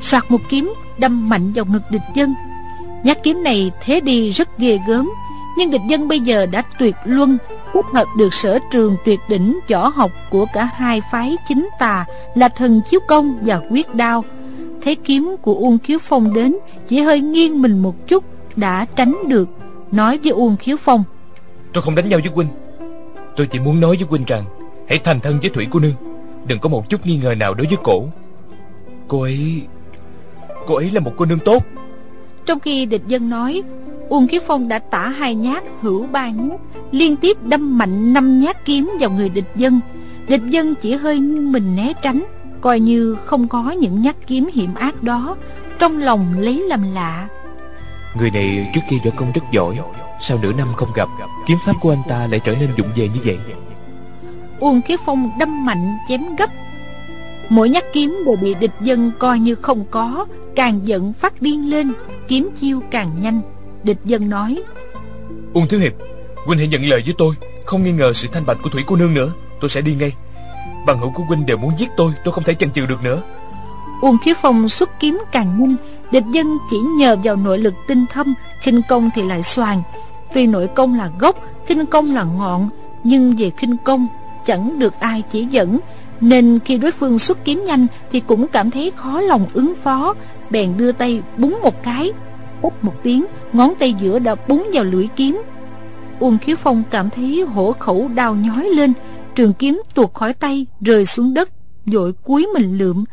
Soạt một kiếm đâm mạnh vào ngực địch dân. Nhát kiếm này thế đi rất ghê gớm, nhưng địch dân bây giờ đã tuyệt luân, kết hợp được sở trường tuyệt đỉnh, võ học của cả hai phái chính tà là thần chiếu công và quyết đao. Thấy kiếm của uông khiếu phong đến, chỉ hơi nghiêng mình một chút, đã tránh được, nói với uông khiếu phong. Tôi không đánh nhau với huynh tôi chỉ muốn nói với huynh rằng, hãy thành thân với thủy cô nương, đừng có một chút nghi ngờ nào đối với cổ. Cô ấy cô ấy là một cô nương tốt. Trong khi địch dân nói Uông Khiếu Phong đã tả hai nhát hữu ba nhát Liên tiếp đâm mạnh năm nhát kiếm vào người địch dân. Địch dân chỉ hơi mình né tránh Coi như không có những nhát kiếm hiểm ác đó Trong lòng lấy làm lạ. Người này trước kia võ công rất giỏi Sau nửa năm không gặp Kiếm pháp của anh ta lại trở nên dụng về như vậy. Uông Khiếu Phong đâm mạnh chém gấp. Mỗi nhát kiếm đều bị địch dân coi như không có Càng giận phát điên lên Kiếm chiêu càng nhanh. Địch dân nói Uông Thiếu Hiệp Huynh hãy nhận lời với tôi Không nghi ngờ sự thanh bạch của Thủy cô nương nữa. Tôi sẽ đi ngay. Bằng hữu của Huynh đều muốn giết tôi Tôi không thể chần chừ được nữa. Uông Khiếu Phong xuất kiếm càng nhanh Địch dân chỉ nhờ vào nội lực tinh thâm khinh công thì lại xoàn Tuy nội công là gốc khinh công là ngọn Nhưng về khinh công Chẳng được ai chỉ dẫn. Nên khi đối phương xuất kiếm nhanh Thì cũng cảm thấy khó lòng ứng phó Bèn đưa tay búng một cái, Úp một tiếng, Ngón tay giữa đã búng vào lưỡi kiếm. Uông Khiếu Phong cảm thấy hổ khẩu đau nhói lên, Trường kiếm tuột khỏi tay, Rơi xuống đất, vội cúi mình lượm.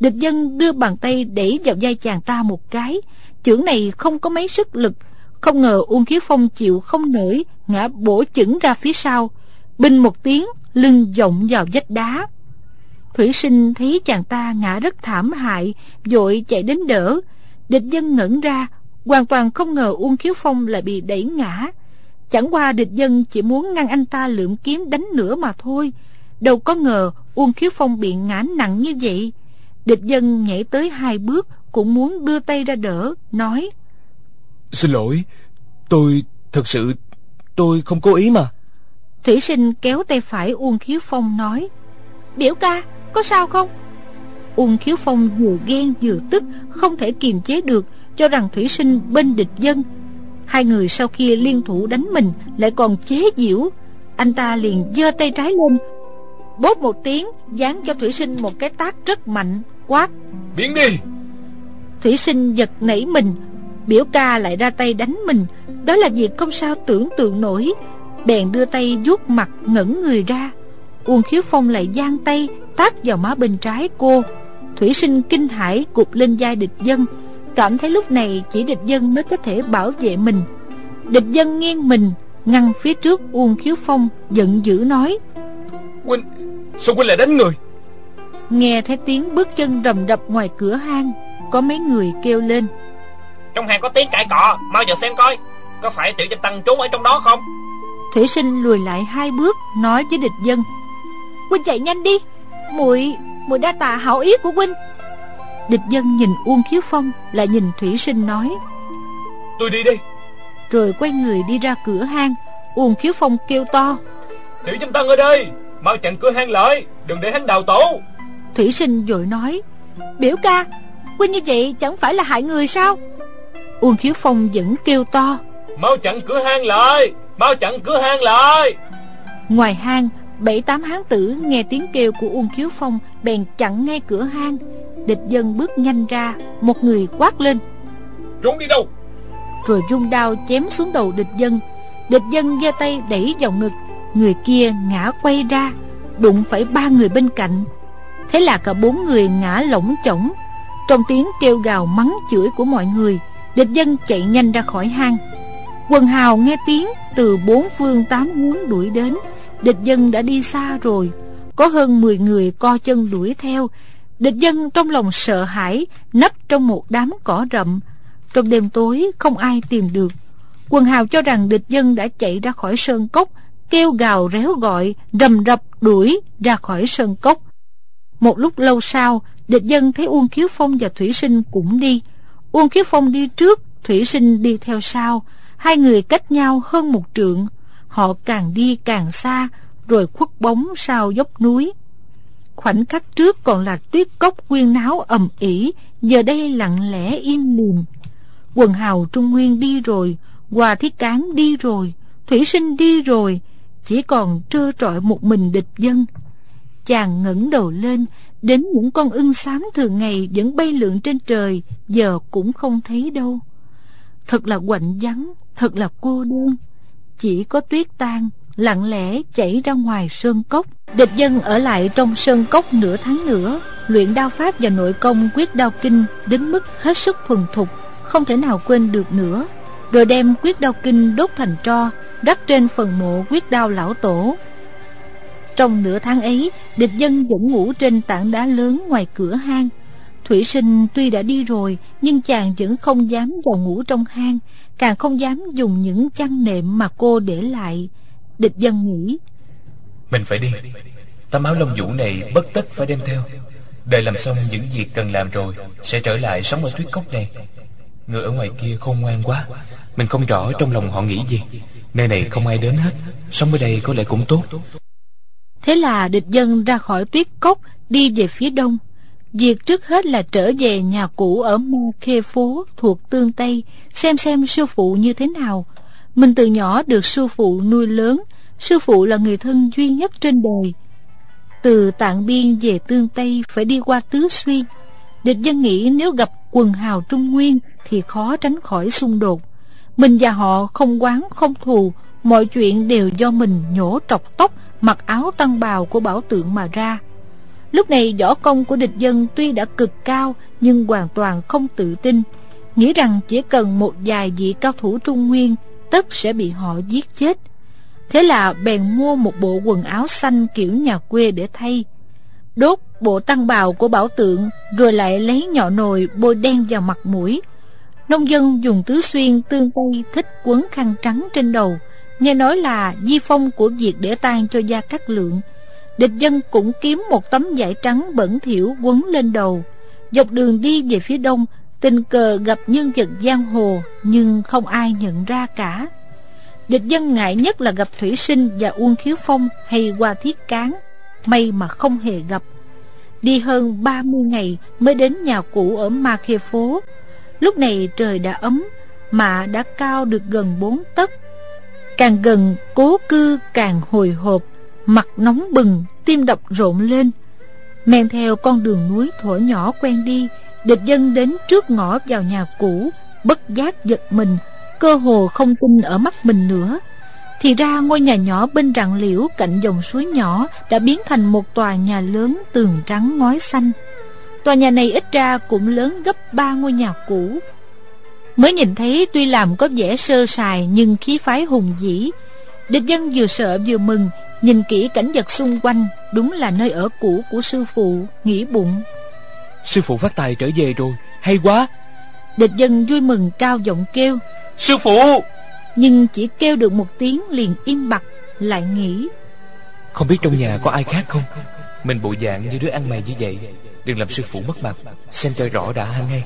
Địch dân đưa bàn tay đẩy vào vai chàng ta một cái. Chưởng này không có mấy sức lực. Không ngờ Uông Khiếu Phong chịu không nổi, Ngã bổ chững ra phía sau. Binh một tiếng, Lưng vọng vào vách đá. Thủy sinh thấy chàng ta ngã rất thảm hại Vội chạy đến đỡ. Địch dân ngẩn ra Hoàn toàn không ngờ Uông Khiếu Phong lại bị đẩy ngã. Chẳng qua địch dân chỉ muốn ngăn anh ta lượm kiếm đánh nữa mà thôi. Đâu có ngờ Uông Khiếu Phong bị ngã nặng như vậy. Địch dân nhảy tới hai bước Cũng muốn đưa tay ra đỡ Nói Xin lỗi Tôi thật sự Tôi không cố ý mà. Thủy sinh kéo tay phải Uông Khiếu Phong nói Biểu ca có sao không? Uông Khiếu Phong vừa ghen vừa tức Không thể kiềm chế được Cho rằng Thủy sinh bên địch dân. Hai người sau khi liên thủ đánh mình Lại còn chế giễu. Anh ta liền giơ tay trái lên Bóp một tiếng Dán cho Thủy sinh một cái tác rất mạnh Quát. Biến đi! Thủy sinh giật nảy mình Biểu ca lại ra tay đánh mình. Đó là việc không sao tưởng tượng nổi. Bèn đưa tay vuốt mặt ngẩn người ra Uông khiếu phong lại giang tay Tát vào má bên trái cô. Thủy sinh kinh hãi cụp lên vai địch dân. Cảm thấy lúc này chỉ địch dân mới có thể bảo vệ mình. Địch dân nghiêng mình Ngăn phía trước Uông khiếu phong Giận dữ nói. Huynh Sao Huynh lại đánh người? Nghe thấy tiếng bước chân rầm rập ngoài cửa hang Có mấy người kêu lên. Trong hang có tiếng cãi cọ Mau vào xem coi Có phải tiểu cho tăng trốn ở trong đó không? Thủy sinh lùi lại hai bước Nói với địch dân Huynh chạy nhanh đi. Muội muội đa tạ hảo ý của huynh. Địch dân nhìn uông khiếu phong lại nhìn thủy sinh nói. Tôi đi đi. Rồi quay người đi ra cửa hang. Uông khiếu phong kêu to. Tiểu châm tăng ở đây. Mau chặn cửa hang lại. Đừng để hắn đào tổ thủy sinh vội nói. Biểu ca huynh như vậy chẳng phải là hại người sao? Uông khiếu phong vẫn kêu to. Mau chặn cửa hang lại. Mau chặn cửa hang lại. Ngoài hang bảy tám hán tử nghe tiếng kêu của uông khiếu phong bèn chặn ngay cửa hang. Địch dân bước nhanh ra một người quát lên. Trốn đi đâu? Rồi rung đao chém xuống đầu địch dân. Địch dân giơ tay đẩy vào ngực người kia ngã quay ra đụng phải ba người bên cạnh. Thế là cả bốn người ngã lỏng chỏng. Trong tiếng kêu gào mắng chửi của mọi người địch dân chạy nhanh ra khỏi hang. Quần hào nghe tiếng từ bốn phương tám hướng đuổi đến Địch dân đã đi xa rồi. Có hơn 10 người co chân đuổi theo. Địch dân trong lòng sợ hãi, Nấp trong một đám cỏ rậm. Trong đêm tối, không ai tìm được. Quần hào cho rằng địch dân đã chạy ra khỏi sơn cốc, Kêu gào réo gọi, Rầm rập đuổi ra khỏi sơn cốc. Một lúc lâu sau, Địch dân thấy Uông Khiếu Phong và Thủy Sinh cũng đi. Uông Khiếu Phong đi trước, Thủy Sinh đi theo sau. Hai người cách nhau hơn một trượng. Họ càng đi càng xa, Rồi khuất bóng sau dốc núi. Khoảnh khắc trước còn là tuyết cốc quyên náo ầm ỉ giờ đây lặng lẽ im lìm. Quần hào trung nguyên đi rồi, hòa thiết cán đi rồi, thủy sinh đi rồi, chỉ còn trơ trọi một mình địch dân. Chàng ngẩng đầu lên, đến những con ưng xám thường ngày vẫn bay lượn trên trời, giờ cũng không thấy đâu. Thật là quạnh vắng, thật là cô đơn chỉ có tuyết tan, lặng lẽ chảy ra ngoài sơn cốc. Địch dân ở lại trong sơn cốc nửa tháng nữa, luyện đao pháp và nội công quyết đao kinh đến mức hết sức thuần thục, không thể nào quên được nữa. Rồi đem quyết đao kinh đốt thành tro, đắp trên phần mộ quyết đao lão tổ. Trong nửa tháng ấy, địch dân vẫn ngủ trên tảng đá lớn ngoài cửa hang. Thủy sinh tuy đã đi rồi, nhưng chàng vẫn không dám vào ngủ trong hang càng không dám dùng những chăn nệm mà cô để lại. Địch dân nghĩ mình phải đi. Tấm áo lông vũ này bất tất phải đem theo. Đợi làm xong những việc cần làm rồi sẽ trở lại sống ở tuyết cốc này. Người ở ngoài kia khôn ngoan quá. Mình không rõ trong lòng họ nghĩ gì. Nơi này không ai đến hết. Sống ở đây có lẽ cũng tốt. Thế là địch dân ra khỏi tuyết cốc đi về phía đông việc trước hết là trở về nhà cũ ở ma khê phố thuộc tương tây, xem xem sư phụ như thế nào. Mình từ nhỏ được sư phụ nuôi lớn, sư phụ là người thân duy nhất trên đời. Từ tạng biên về tương tây phải đi qua tứ xuyên. Địch dân nghĩ nếu gặp quần hào trung nguyên thì khó tránh khỏi xung đột. Mình và họ không quán, không thù, mọi chuyện đều do mình nhổ trọc tóc, mặc áo tăng bào của bảo tượng mà ra lúc này võ công của địch dân tuy đã cực cao, nhưng hoàn toàn không tự tin. Nghĩ rằng chỉ cần một vài vị cao thủ trung nguyên, tất sẽ bị họ giết chết. Thế là bèn mua một bộ quần áo xanh kiểu nhà quê để thay. Đốt bộ tăng bào của bảo tượng, rồi lại lấy nhỏ nồi bôi đen vào mặt mũi. Nông dân dùng tứ xuyên tương tây thích quấn khăn trắng trên đầu. Nghe nói là di phong của việc để tan cho gia cát lượng địch dân cũng kiếm một tấm vải trắng bẩn thỉu quấn lên đầu. Dọc đường đi về phía đông, tình cờ gặp nhân vật giang hồ, nhưng không ai nhận ra cả. Địch dân ngại nhất là gặp thủy sinh và uông khiếu phong hay qua thiết cán. May mà không hề gặp. Đi hơn 30 ngày mới đến nhà cũ ở ma khê phố. Lúc này trời đã ấm mạ đã cao được gần bốn tấc. Càng gần, cố cư càng hồi hộp mặt nóng bừng, tim đập rộn lên. Men theo con đường núi thổi nhỏ quen đi, địch dân đến trước ngõ vào nhà cũ, bất giác giật mình, cơ hồ không tin ở mắt mình nữa. Thì ra ngôi nhà nhỏ bên rặng liễu cạnh dòng suối nhỏ đã biến thành một tòa nhà lớn tường trắng ngói xanh. Tòa nhà này ít ra cũng lớn gấp ba ngôi nhà cũ. Mới nhìn thấy tuy làm có vẻ sơ sài nhưng khí phái hùng dĩ địch dân vừa sợ vừa mừng nhìn kỹ cảnh vật xung quanh đúng là nơi ở cũ của sư phụ nghĩ bụng. Sư phụ phát tài trở về rồi hay quá. Địch dân vui mừng cao giọng kêu. Sư phụ! Nhưng chỉ kêu được một tiếng liền im bặt lại nghĩ. Không biết trong nhà có ai khác không? Mình bộ dạng như đứa ăn mày như vậy đừng làm sư phụ mất mặt xem cho rõ đã hay ngay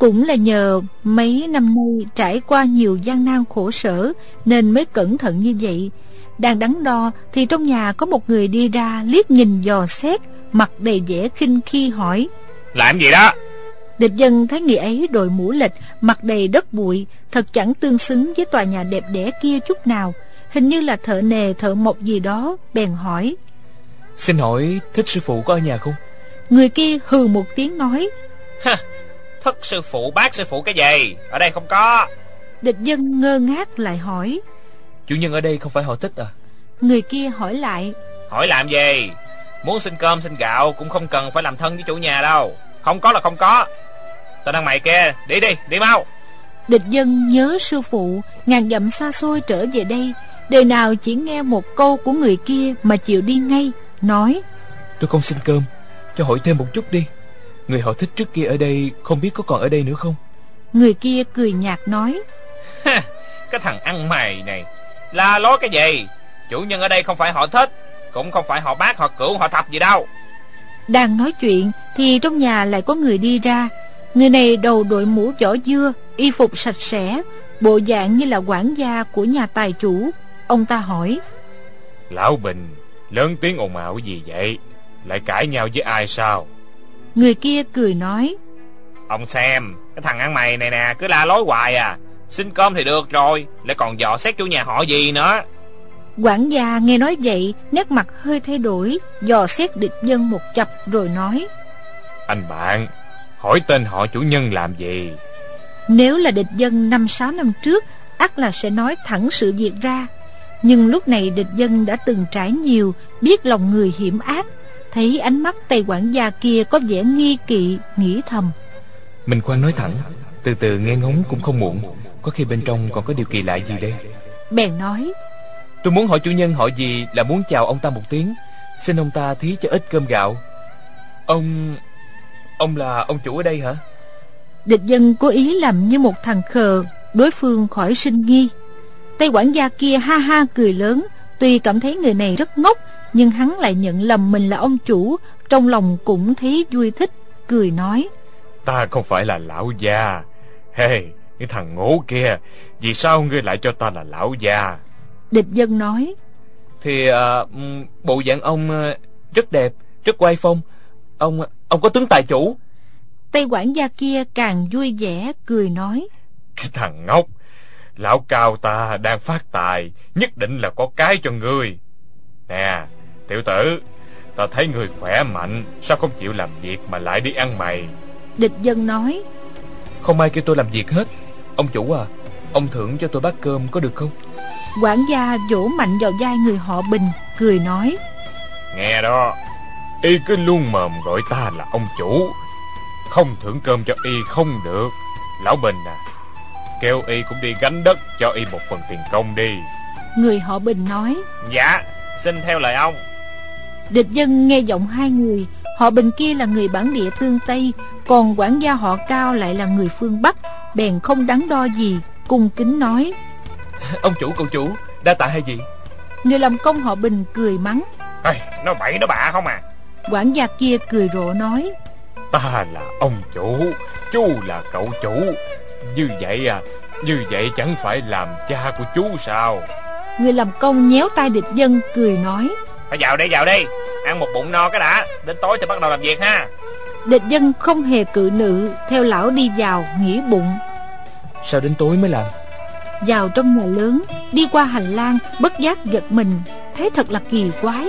cũng là nhờ mấy năm nay trải qua nhiều gian nan khổ sở nên mới cẩn thận như vậy. Đang đắn đo thì trong nhà có một người đi ra liếc nhìn dò xét mặt đầy vẻ khinh khi hỏi. Làm gì đó? Địch dân thấy người ấy đội mũ lệch mặt đầy đất bụi thật chẳng tương xứng với tòa nhà đẹp đẽ kia chút nào. Hình như là thợ nề thợ mộc gì đó bèn hỏi. Xin hỏi thích sư phụ có ở nhà không? Người kia hừ một tiếng nói. Ha thất sư phụ bác sư phụ cái gì? Ở đây không có. Địch dân ngơ ngác lại hỏi. Chủ nhân ở đây không phải họ thích à? Người kia hỏi lại. Hỏi làm gì? Muốn xin cơm xin gạo cũng không cần phải làm thân với chủ nhà đâu. Không có là không có. Tao đang mày kia đi đi đi mau. Địch dân nhớ sư phụ ngàn dặm xa xôi trở về đây. Đời nào chỉ nghe một câu của người kia mà chịu đi ngay nói. Tôi không xin cơm. Cho hỏi thêm một chút đi người họ thích trước kia ở đây không biết có còn ở đây nữa không? Người kia cười nhạt nói cái thằng ăn mày này la lối cái gì? Chủ nhân ở đây không phải họ thích cũng không phải họ bác họ cửu họ thập gì đâu. đang nói chuyện thì trong nhà lại có người đi ra. Người này đầu đội mũ vỏ dưa y phục sạch sẽ bộ dạng như là quản gia của nhà tài chủ. Ông ta hỏi lão bình lớn tiếng ồn ào gì vậy? Lại cãi nhau với ai sao Người kia cười nói Ông xem Cái thằng ăn mày này nè cứ la lối hoài à. Xin cơm thì được rồi Lại còn dò xét chủ nhà họ gì nữa. Quản gia nghe nói vậy Nét mặt hơi thay đổi Dò xét địch dân một chập rồi nói Anh bạn Hỏi tên họ chủ nhân làm gì? Nếu là địch dân năm sáu năm trước ắt là sẽ nói thẳng sự việc ra. Nhưng lúc này địch dân đã từng trải nhiều Biết lòng người hiểm ác Thấy ánh mắt tay quản gia kia có vẻ nghi kỵ Nghĩ thầm. Mình khoan nói thẳng Từ từ nghe ngóng cũng không muộn Có khi bên trong còn có điều kỳ lạ gì đây? Bèn nói Tôi muốn hỏi chủ nhân họ gì là muốn chào ông ta một tiếng Xin ông ta thí cho ít cơm gạo. Ông... Ông là ông chủ ở đây hả? Địch dân cố ý làm như một thằng khờ Đối phương khỏi sinh nghi. Tay quản gia kia ha ha cười lớn Tuy cảm thấy người này rất ngốc Nhưng hắn lại nhận lầm mình là ông chủ Trong lòng cũng thấy vui thích Cười nói. Ta không phải là lão già Hey, cái thằng ngố kia Vì sao ngươi lại cho ta là lão già Địch dân nói. Thì uh, bộ dạng ông uh, rất đẹp Rất quay phong. Ông ông có tướng tài chủ? Tay quản gia kia càng vui vẻ Cười nói. Cái thằng ngốc Lão cao ta đang phát tài Nhất định là có cái cho ngươi. Nè tiểu tử Ta thấy người khỏe mạnh Sao không chịu làm việc mà lại đi ăn mày? Địch dân nói. Không ai kêu tôi làm việc hết. Ông chủ à Ông thưởng cho tôi bát cơm có được không? Quản gia vỗ mạnh vào vai người họ Bình Cười nói. Nghe đó Y cứ luôn mồm gọi ta là ông chủ. Không thưởng cơm cho Y không được. Lão Bình à Kêu Y cũng đi gánh đất cho Y một phần tiền công đi. Người họ Bình nói. Dạ xin theo lời ông Địch dân nghe giọng hai người Họ Bình kia là người bản địa tương Tây Còn quản gia họ Cao lại là người phương Bắc Bèn không đắn đo gì Cung kính nói. Ông chủ cậu chủ Đa tạ hay gì? Người làm công họ Bình cười mắng. Ê, Nó bậy nó bạ không à. Quản gia kia cười rộ nói. Ta là ông chủ Chú là cậu chủ. Như vậy à Như vậy chẳng phải làm cha của chú sao? Người làm công nhéo tay địch dân cười nói Phải vào đi vào đi. Ăn một bụng no cái đã. Đến tối thì bắt đầu làm việc ha. Địch dân không hề cự nữ Theo lão đi vào nghỉ bụng. Sao đến tối mới làm? Vào trong nhà lớn Đi qua hành lang Bất giác giật mình. Thấy thật là kỳ quái.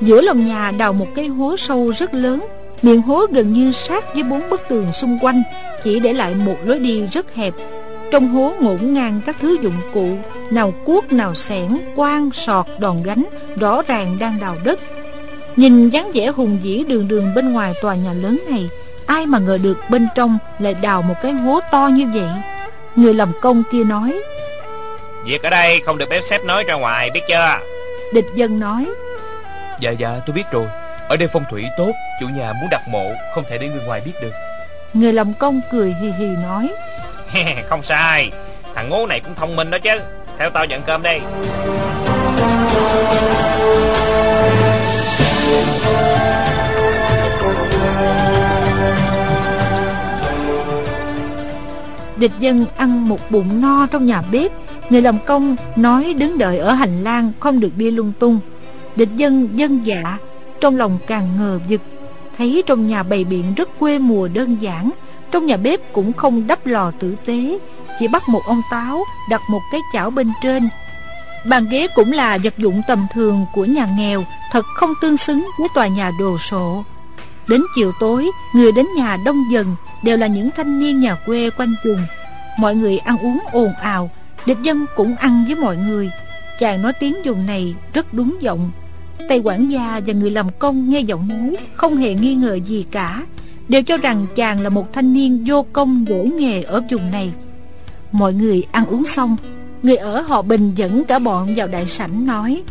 Giữa lòng nhà đào một cái hố sâu rất lớn. Miệng hố gần như sát với bốn bức tường xung quanh Chỉ để lại một lối đi rất hẹp Trong hố ngổn ngang các thứ dụng cụ Nào cuốc, nào xẻng, quan, sọt, đòn gánh Rõ ràng đang đào đất. Nhìn dáng vẻ hùng vĩ đường đường bên ngoài tòa nhà lớn này Ai mà ngờ được bên trong lại đào một cái hố to như vậy. Người làm công kia nói Việc ở đây không được bếp xếp nói ra ngoài biết chưa? Địch dân nói Dạ dạ tôi biết rồi. Ở đây phong thủy tốt Chủ nhà muốn đặt mộ Không thể để người ngoài biết được. Người làm công cười hì hì nói Không sai. Thằng ngố này cũng thông minh đó chứ. Theo tao nhận cơm đi. Địch dân ăn một bụng no trong nhà bếp. Người làm công nói đứng đợi ở hành lang Không được đi lung tung. Địch dân dân dạ Trong lòng càng ngờ vực. Thấy trong nhà bày biện rất quê mùa đơn giản trong nhà bếp cũng không đắp lò tử tế, Chỉ bắt một ông táo Đặt một cái chảo bên trên. Bàn ghế cũng là vật dụng tầm thường của nhà nghèo, Thật không tương xứng với tòa nhà đồ sộ. Đến chiều tối, Người đến nhà đông dần, Đều là những thanh niên nhà quê quanh vùng. Mọi người ăn uống ồn ào, Địch dân cũng ăn với mọi người. Chàng nói tiếng dùng này rất đúng giọng. Tay quản gia và người làm công nghe giọng nói Không hề nghi ngờ gì cả. Đều cho rằng chàng là một thanh niên vô công đổi nghề ở vùng này. Mọi người ăn uống xong Người ở họ Bình dẫn cả bọn vào đại sảnh nói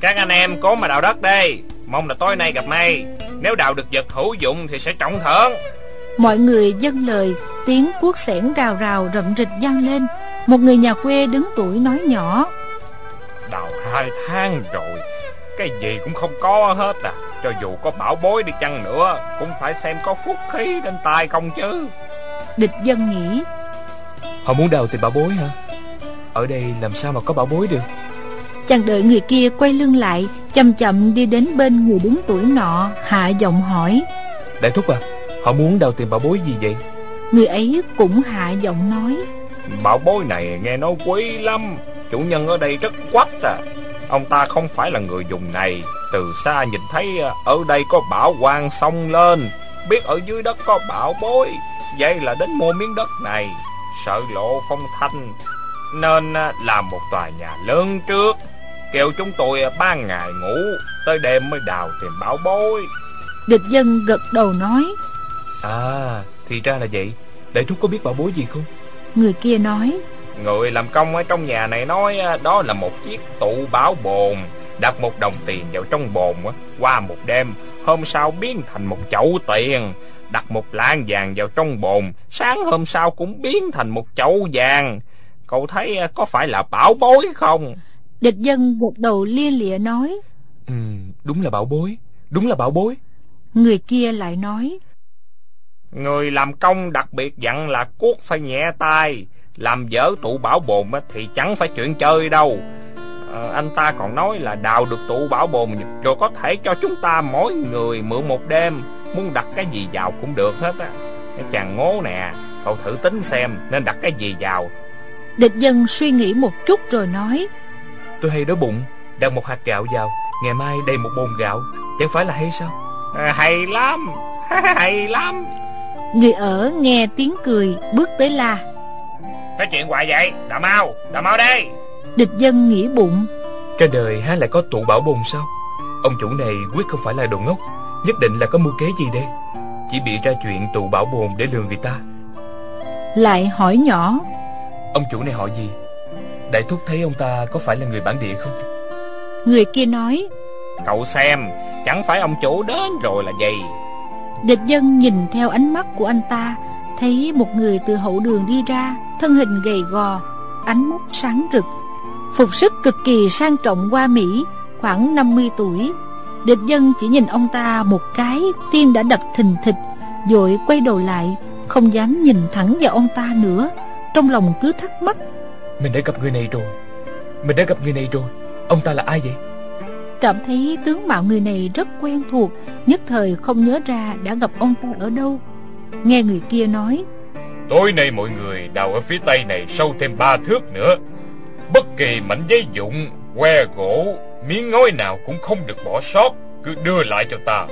Các anh em cố mà đào đất đi Mong là tối nay gặp may. Nếu đào được vật hữu dụng thì sẽ trọng thưởng. Mọi người dâng lời Tiếng cuốc xẻng rào rào rậm rịch vang lên. Một người nhà quê đứng tuổi nói nhỏ Đào hai tháng rồi Cái gì cũng không có hết à Cho dù có bảo bối đi chăng nữa Cũng phải xem có phúc khí trên tay không chứ. Địch dân nghĩ Họ muốn đào tìm bảo bối hả? Ở đây làm sao mà có bảo bối được? Chàng đợi người kia quay lưng lại Chậm chậm đi đến bên người đứng tuổi nọ Hạ giọng hỏi. Đại thúc à Họ muốn đào tìm bảo bối gì vậy? Người ấy cũng hạ giọng nói. Bảo bối này nghe nói quý lắm Chủ nhân ở đây rất quách à Ông ta không phải là người dùng này. Từ xa nhìn thấy à, ở đây có bảo quang sông lên. Biết ở dưới đất có bảo bối. Vậy là đến mua miếng đất này. Sợ lộ phong thanh. Nên à, làm một tòa nhà lớn trước. Kêu chúng tôi à, ban ngày ngủ. Tới đêm mới đào tìm bảo bối. Địch dân gật đầu nói À thì ra là vậy. Đại thúc có biết bảo bối gì không? Người kia nói Người làm công ở trong nhà này nói đó là một chiếc tụ bảo bồn Đặt một đồng tiền vào trong bồn Qua một đêm Hôm sau biến thành một chậu tiền Đặt một lạng vàng vào trong bồn. Sáng hôm sau cũng biến thành một chậu vàng. Cậu thấy có phải là bảo bối không? Địch dân gật đầu lia lịa nói Ừ đúng là bảo bối Đúng là bảo bối. Người kia lại nói Người làm công đặc biệt dặn là cuốc phải nhẹ tay Làm dở tụ bảo bồn thì chẳng phải chuyện chơi đâu. À, Anh ta còn nói là đào được tụ bảo bồn Rồi có thể cho chúng ta mỗi người mượn một đêm. Muốn đặt cái gì vào cũng được hết á. Cái chàng ngố nè Cậu thử tính xem nên đặt cái gì vào. Địch dân suy nghĩ một chút rồi nói Tôi hay đói bụng Đặt một hạt gạo vào Ngày mai đầy một bồn gạo. Chẳng phải là hay sao? À, Hay lắm Hay lắm. Người ở nghe tiếng cười Bước tới la Cái chuyện hoài vậy? Đà mau Đà mau đây. Địch dân nghĩ bụng. Trên đời há lại có tụ bảo bồn sao? Ông chủ này quyết không phải là đồ ngốc Nhất định là có mưu kế gì đây? Chỉ bị ra chuyện tụ bảo bồn để lừa người ta. Lại hỏi nhỏ. Ông chủ này hỏi gì? Đại thúc thấy ông ta có phải là người bản địa không? Người kia nói Cậu xem Chẳng phải ông chủ đến rồi là gì? Địch dân nhìn theo ánh mắt của anh ta Thấy một người từ hậu đường đi ra Thân hình gầy gò Ánh mắt sáng rực Phục sức cực kỳ sang trọng qua Mỹ Khoảng 50 tuổi. Địch dân chỉ nhìn ông ta một cái Tiên đã đập thình thịch Rồi quay đầu lại Không dám nhìn thẳng vào ông ta nữa. Trong lòng cứ thắc mắc Mình đã gặp người này rồi. Mình đã gặp người này rồi. Ông ta là ai vậy? Cảm thấy tướng mạo người này rất quen thuộc Nhất thời không nhớ ra đã gặp ông ta ở đâu Nghe người kia nói. Tối nay mọi người đào ở phía tây này sâu thêm ba thước nữa. Bất kỳ mảnh giấy dụng, que gỗ, miếng ngói nào cũng không được bỏ sót. Cứ đưa lại cho ta.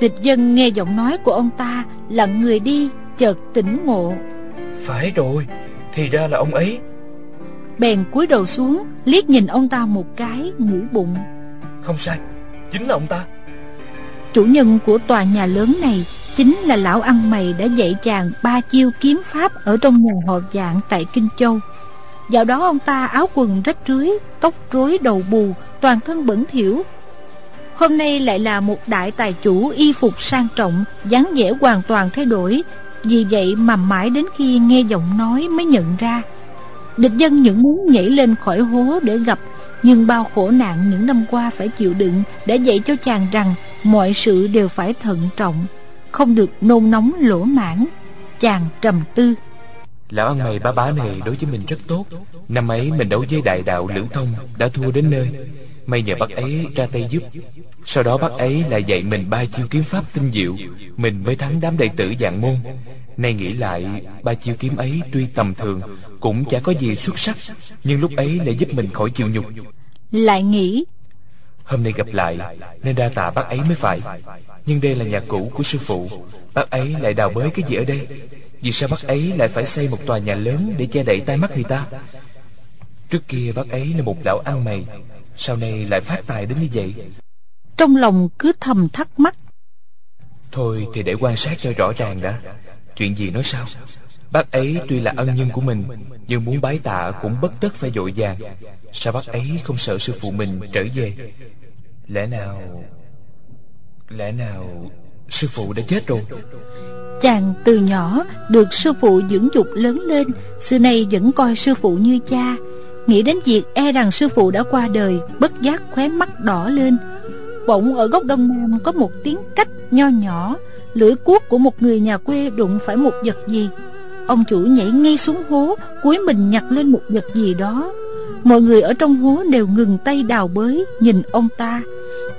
Địch dân nghe giọng nói của ông ta Lặng người đi chợt tỉnh ngộ. Phải rồi Thì ra là ông ấy. Bèn cúi đầu xuống Liếc nhìn ông ta một cái nghĩ bụng. Không sai Chính là ông ta. Chủ nhân của tòa nhà lớn này Chính là lão ăn mày đã dạy chàng ba chiêu kiếm pháp Ở trong nhà họ dạng tại Kinh Châu. Dạo đó ông ta áo quần rách rưới, Tóc rối đầu bù, Toàn thân bẩn thỉu. Hôm nay lại là một đại tài chủ y phục sang trọng, dáng vẻ hoàn toàn thay đổi. Vì vậy mà mãi đến khi nghe giọng nói mới nhận ra. Địch dân những muốn nhảy lên khỏi hố để gặp, Nhưng bao khổ nạn những năm qua phải chịu đựng Đã dạy cho chàng rằng Mọi sự đều phải thận trọng. Không được nôn nóng lỗ mãn Chàng trầm tư. Lão ăn mày ba bá này đối với mình rất tốt. Năm ấy mình đấu với đại đạo Lữ Thông Đã thua đến nơi. May nhờ bác ấy ra tay giúp. Sau đó bác ấy lại dạy mình ba chiêu kiếm pháp tinh diệu. Mình mới thắng đám đệ tử dạng môn. Nay nghĩ lại Ba chiêu kiếm ấy tuy tầm thường Cũng chả có gì xuất sắc Nhưng lúc ấy lại giúp mình khỏi chịu nhục. Lại nghĩ Hôm nay gặp lại Nên đa tạ bác ấy mới phải Nhưng đây là nhà cũ của sư phụ. Bác ấy lại đào bới cái gì ở đây? Vì sao bác ấy lại phải xây một tòa nhà lớn Để che đậy tai mắt người ta? Trước kia bác ấy là một lão ăn mày Sau này lại phát tài đến như vậy. Trong lòng cứ thầm thắc mắc. Thôi thì để quan sát cho rõ ràng đã. Chuyện gì nói sao? Bác ấy tuy là ân nhân của mình Nhưng muốn bái tạ cũng bất tất phải dội vàng Sao bác ấy không sợ sư phụ mình trở về? Lẽ nào Lẽ nào Sư phụ đã chết rồi? Chàng từ nhỏ được sư phụ dưỡng dục lớn lên, Xưa nay vẫn coi sư phụ như cha. Nghĩ đến việc e rằng sư phụ đã qua đời, Bất giác khóe mắt đỏ lên. Bỗng ở góc đông nam có một tiếng cách nho nhỏ, Lưỡi cuốc của một người nhà quê đụng phải một vật gì. Ông chủ nhảy ngay xuống hố, Cúi mình nhặt lên một vật gì đó. Mọi người ở trong hố đều ngừng tay đào bới, Nhìn ông ta.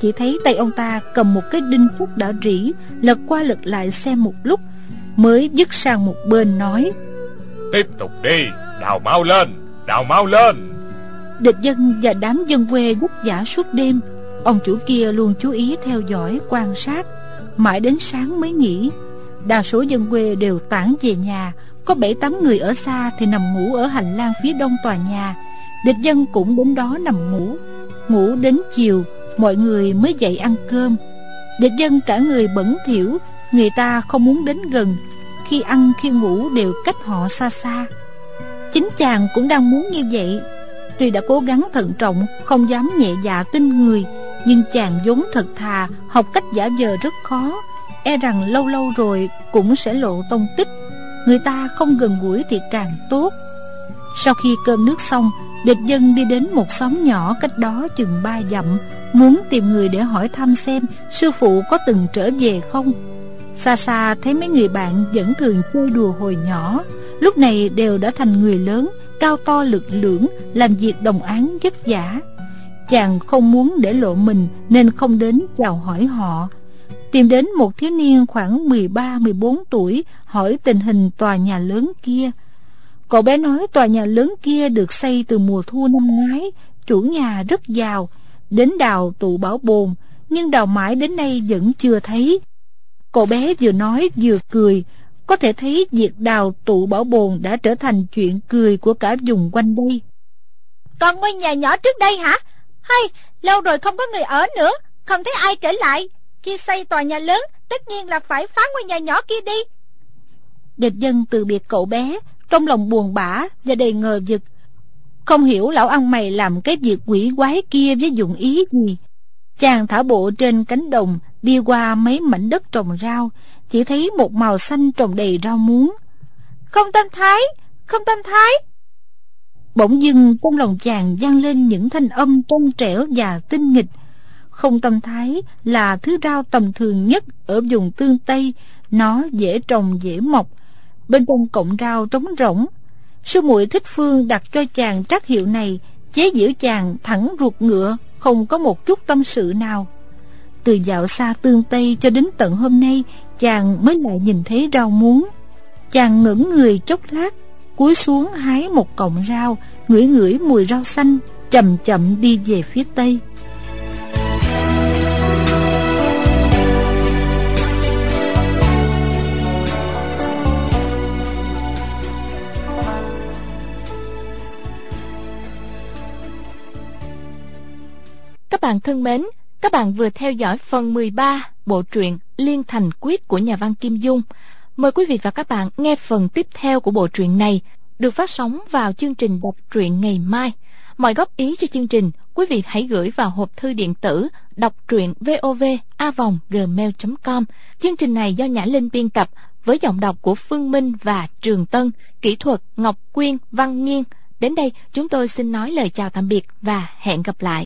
Chỉ thấy tay ông ta cầm một cái đinh phúc đã rỉ Lật qua lật lại xem một lúc Mới dứt sang một bên nói. Tiếp tục đi Đào mau lên Đào mau lên. Địch dân và đám dân quê vất giả suốt đêm Ông chủ kia luôn chú ý theo dõi quan sát. Mãi đến sáng mới nghỉ Đa số dân quê đều tản về nhà. Có bảy tám người ở xa thì nằm ngủ ở hành lang phía đông tòa nhà. Địch dân cũng đến đó nằm ngủ. Ngủ đến chiều Mọi người mới dậy ăn cơm. Địch dân cả người bẩn thỉu, Người ta không muốn đến gần. Khi ăn, khi ngủ đều cách họ xa xa. Chính chàng cũng đang muốn như vậy. Tuy đã cố gắng thận trọng, Không dám nhẹ dạ tin người, Nhưng chàng vốn thật thà, Học cách giả vờ rất khó. E rằng lâu lâu rồi cũng sẽ lộ tông tích. Người ta không gần gũi thì càng tốt. Sau khi cơm nước xong, Địch dân đi đến một xóm nhỏ cách đó chừng ba dặm. Muốn tìm người để hỏi thăm xem Sư phụ có từng trở về không. Xa xa thấy mấy người bạn vẫn thường chơi đùa hồi nhỏ, Lúc này đều đã thành người lớn, Cao to lực lưỡng, Làm việc đồng án vất vả. Chàng không muốn để lộ mình Nên không đến chào hỏi họ. Tìm đến một thiếu niên khoảng 13-14 tuổi, Hỏi tình hình tòa nhà lớn kia. Cậu bé nói tòa nhà lớn kia được xây từ mùa thu năm ngoái, Chủ nhà rất giàu Đến đào tụ bảo bồn Nhưng đào mãi đến nay vẫn chưa thấy. Cậu bé vừa nói vừa cười Có thể thấy việc đào tụ bảo bồn đã trở thành chuyện cười của cả vùng quanh đây. Còn ngôi nhà nhỏ trước đây hả? Hay, lâu rồi không có người ở nữa Không thấy ai trở lại. Khi xây tòa nhà lớn Tất nhiên là phải phá ngôi nhà nhỏ kia đi. Địch dân từ biệt cậu bé Trong lòng buồn bã và đầy ngờ vực không hiểu lão ăn mày làm cái việc quỷ quái kia với dụng ý gì. Chàng thả bộ trên cánh đồng, Đi qua mấy mảnh đất trồng rau, Chỉ thấy một màu xanh trồng đầy rau muống. Không tâm thái, Không tâm thái. Bỗng dưng trong lòng chàng vang lên những thanh âm trong trẻo và tinh nghịch. Không tâm thái là thứ rau tầm thường nhất ở vùng tương Tây, Nó dễ trồng dễ mọc. Bên trong cọng rau trống rỗng Sư muội thích phương đặt cho chàng trắc hiệu này, Chế giễu chàng thẳng ruột ngựa, Không có một chút tâm sự nào. Từ dạo xa tương Tây cho đến tận hôm nay, Chàng mới lại nhìn thấy rau muống. Chàng ngẩng người chốc lát, cúi xuống hái một cọng rau, ngửi ngửi mùi rau xanh, chậm chậm đi về phía tây. Các bạn thân mến, các bạn vừa theo dõi phần 13 bộ truyện Liên Thành Quyết của nhà văn Kim Dung. Mời quý vị và các bạn nghe phần tiếp theo của bộ truyện này được phát sóng vào chương trình đọc truyện ngày mai. Mọi góp ý cho chương trình, quý vị hãy gửi vào hộp thư điện tử đọc truyện vovavonggmail.com. Chương trình này do Nhã Linh biên tập với giọng đọc của Phương Minh và Trường Tân, kỹ thuật Ngọc Quyên, Văn Nghiên. Đến đây chúng tôi xin nói lời chào tạm biệt và hẹn gặp lại.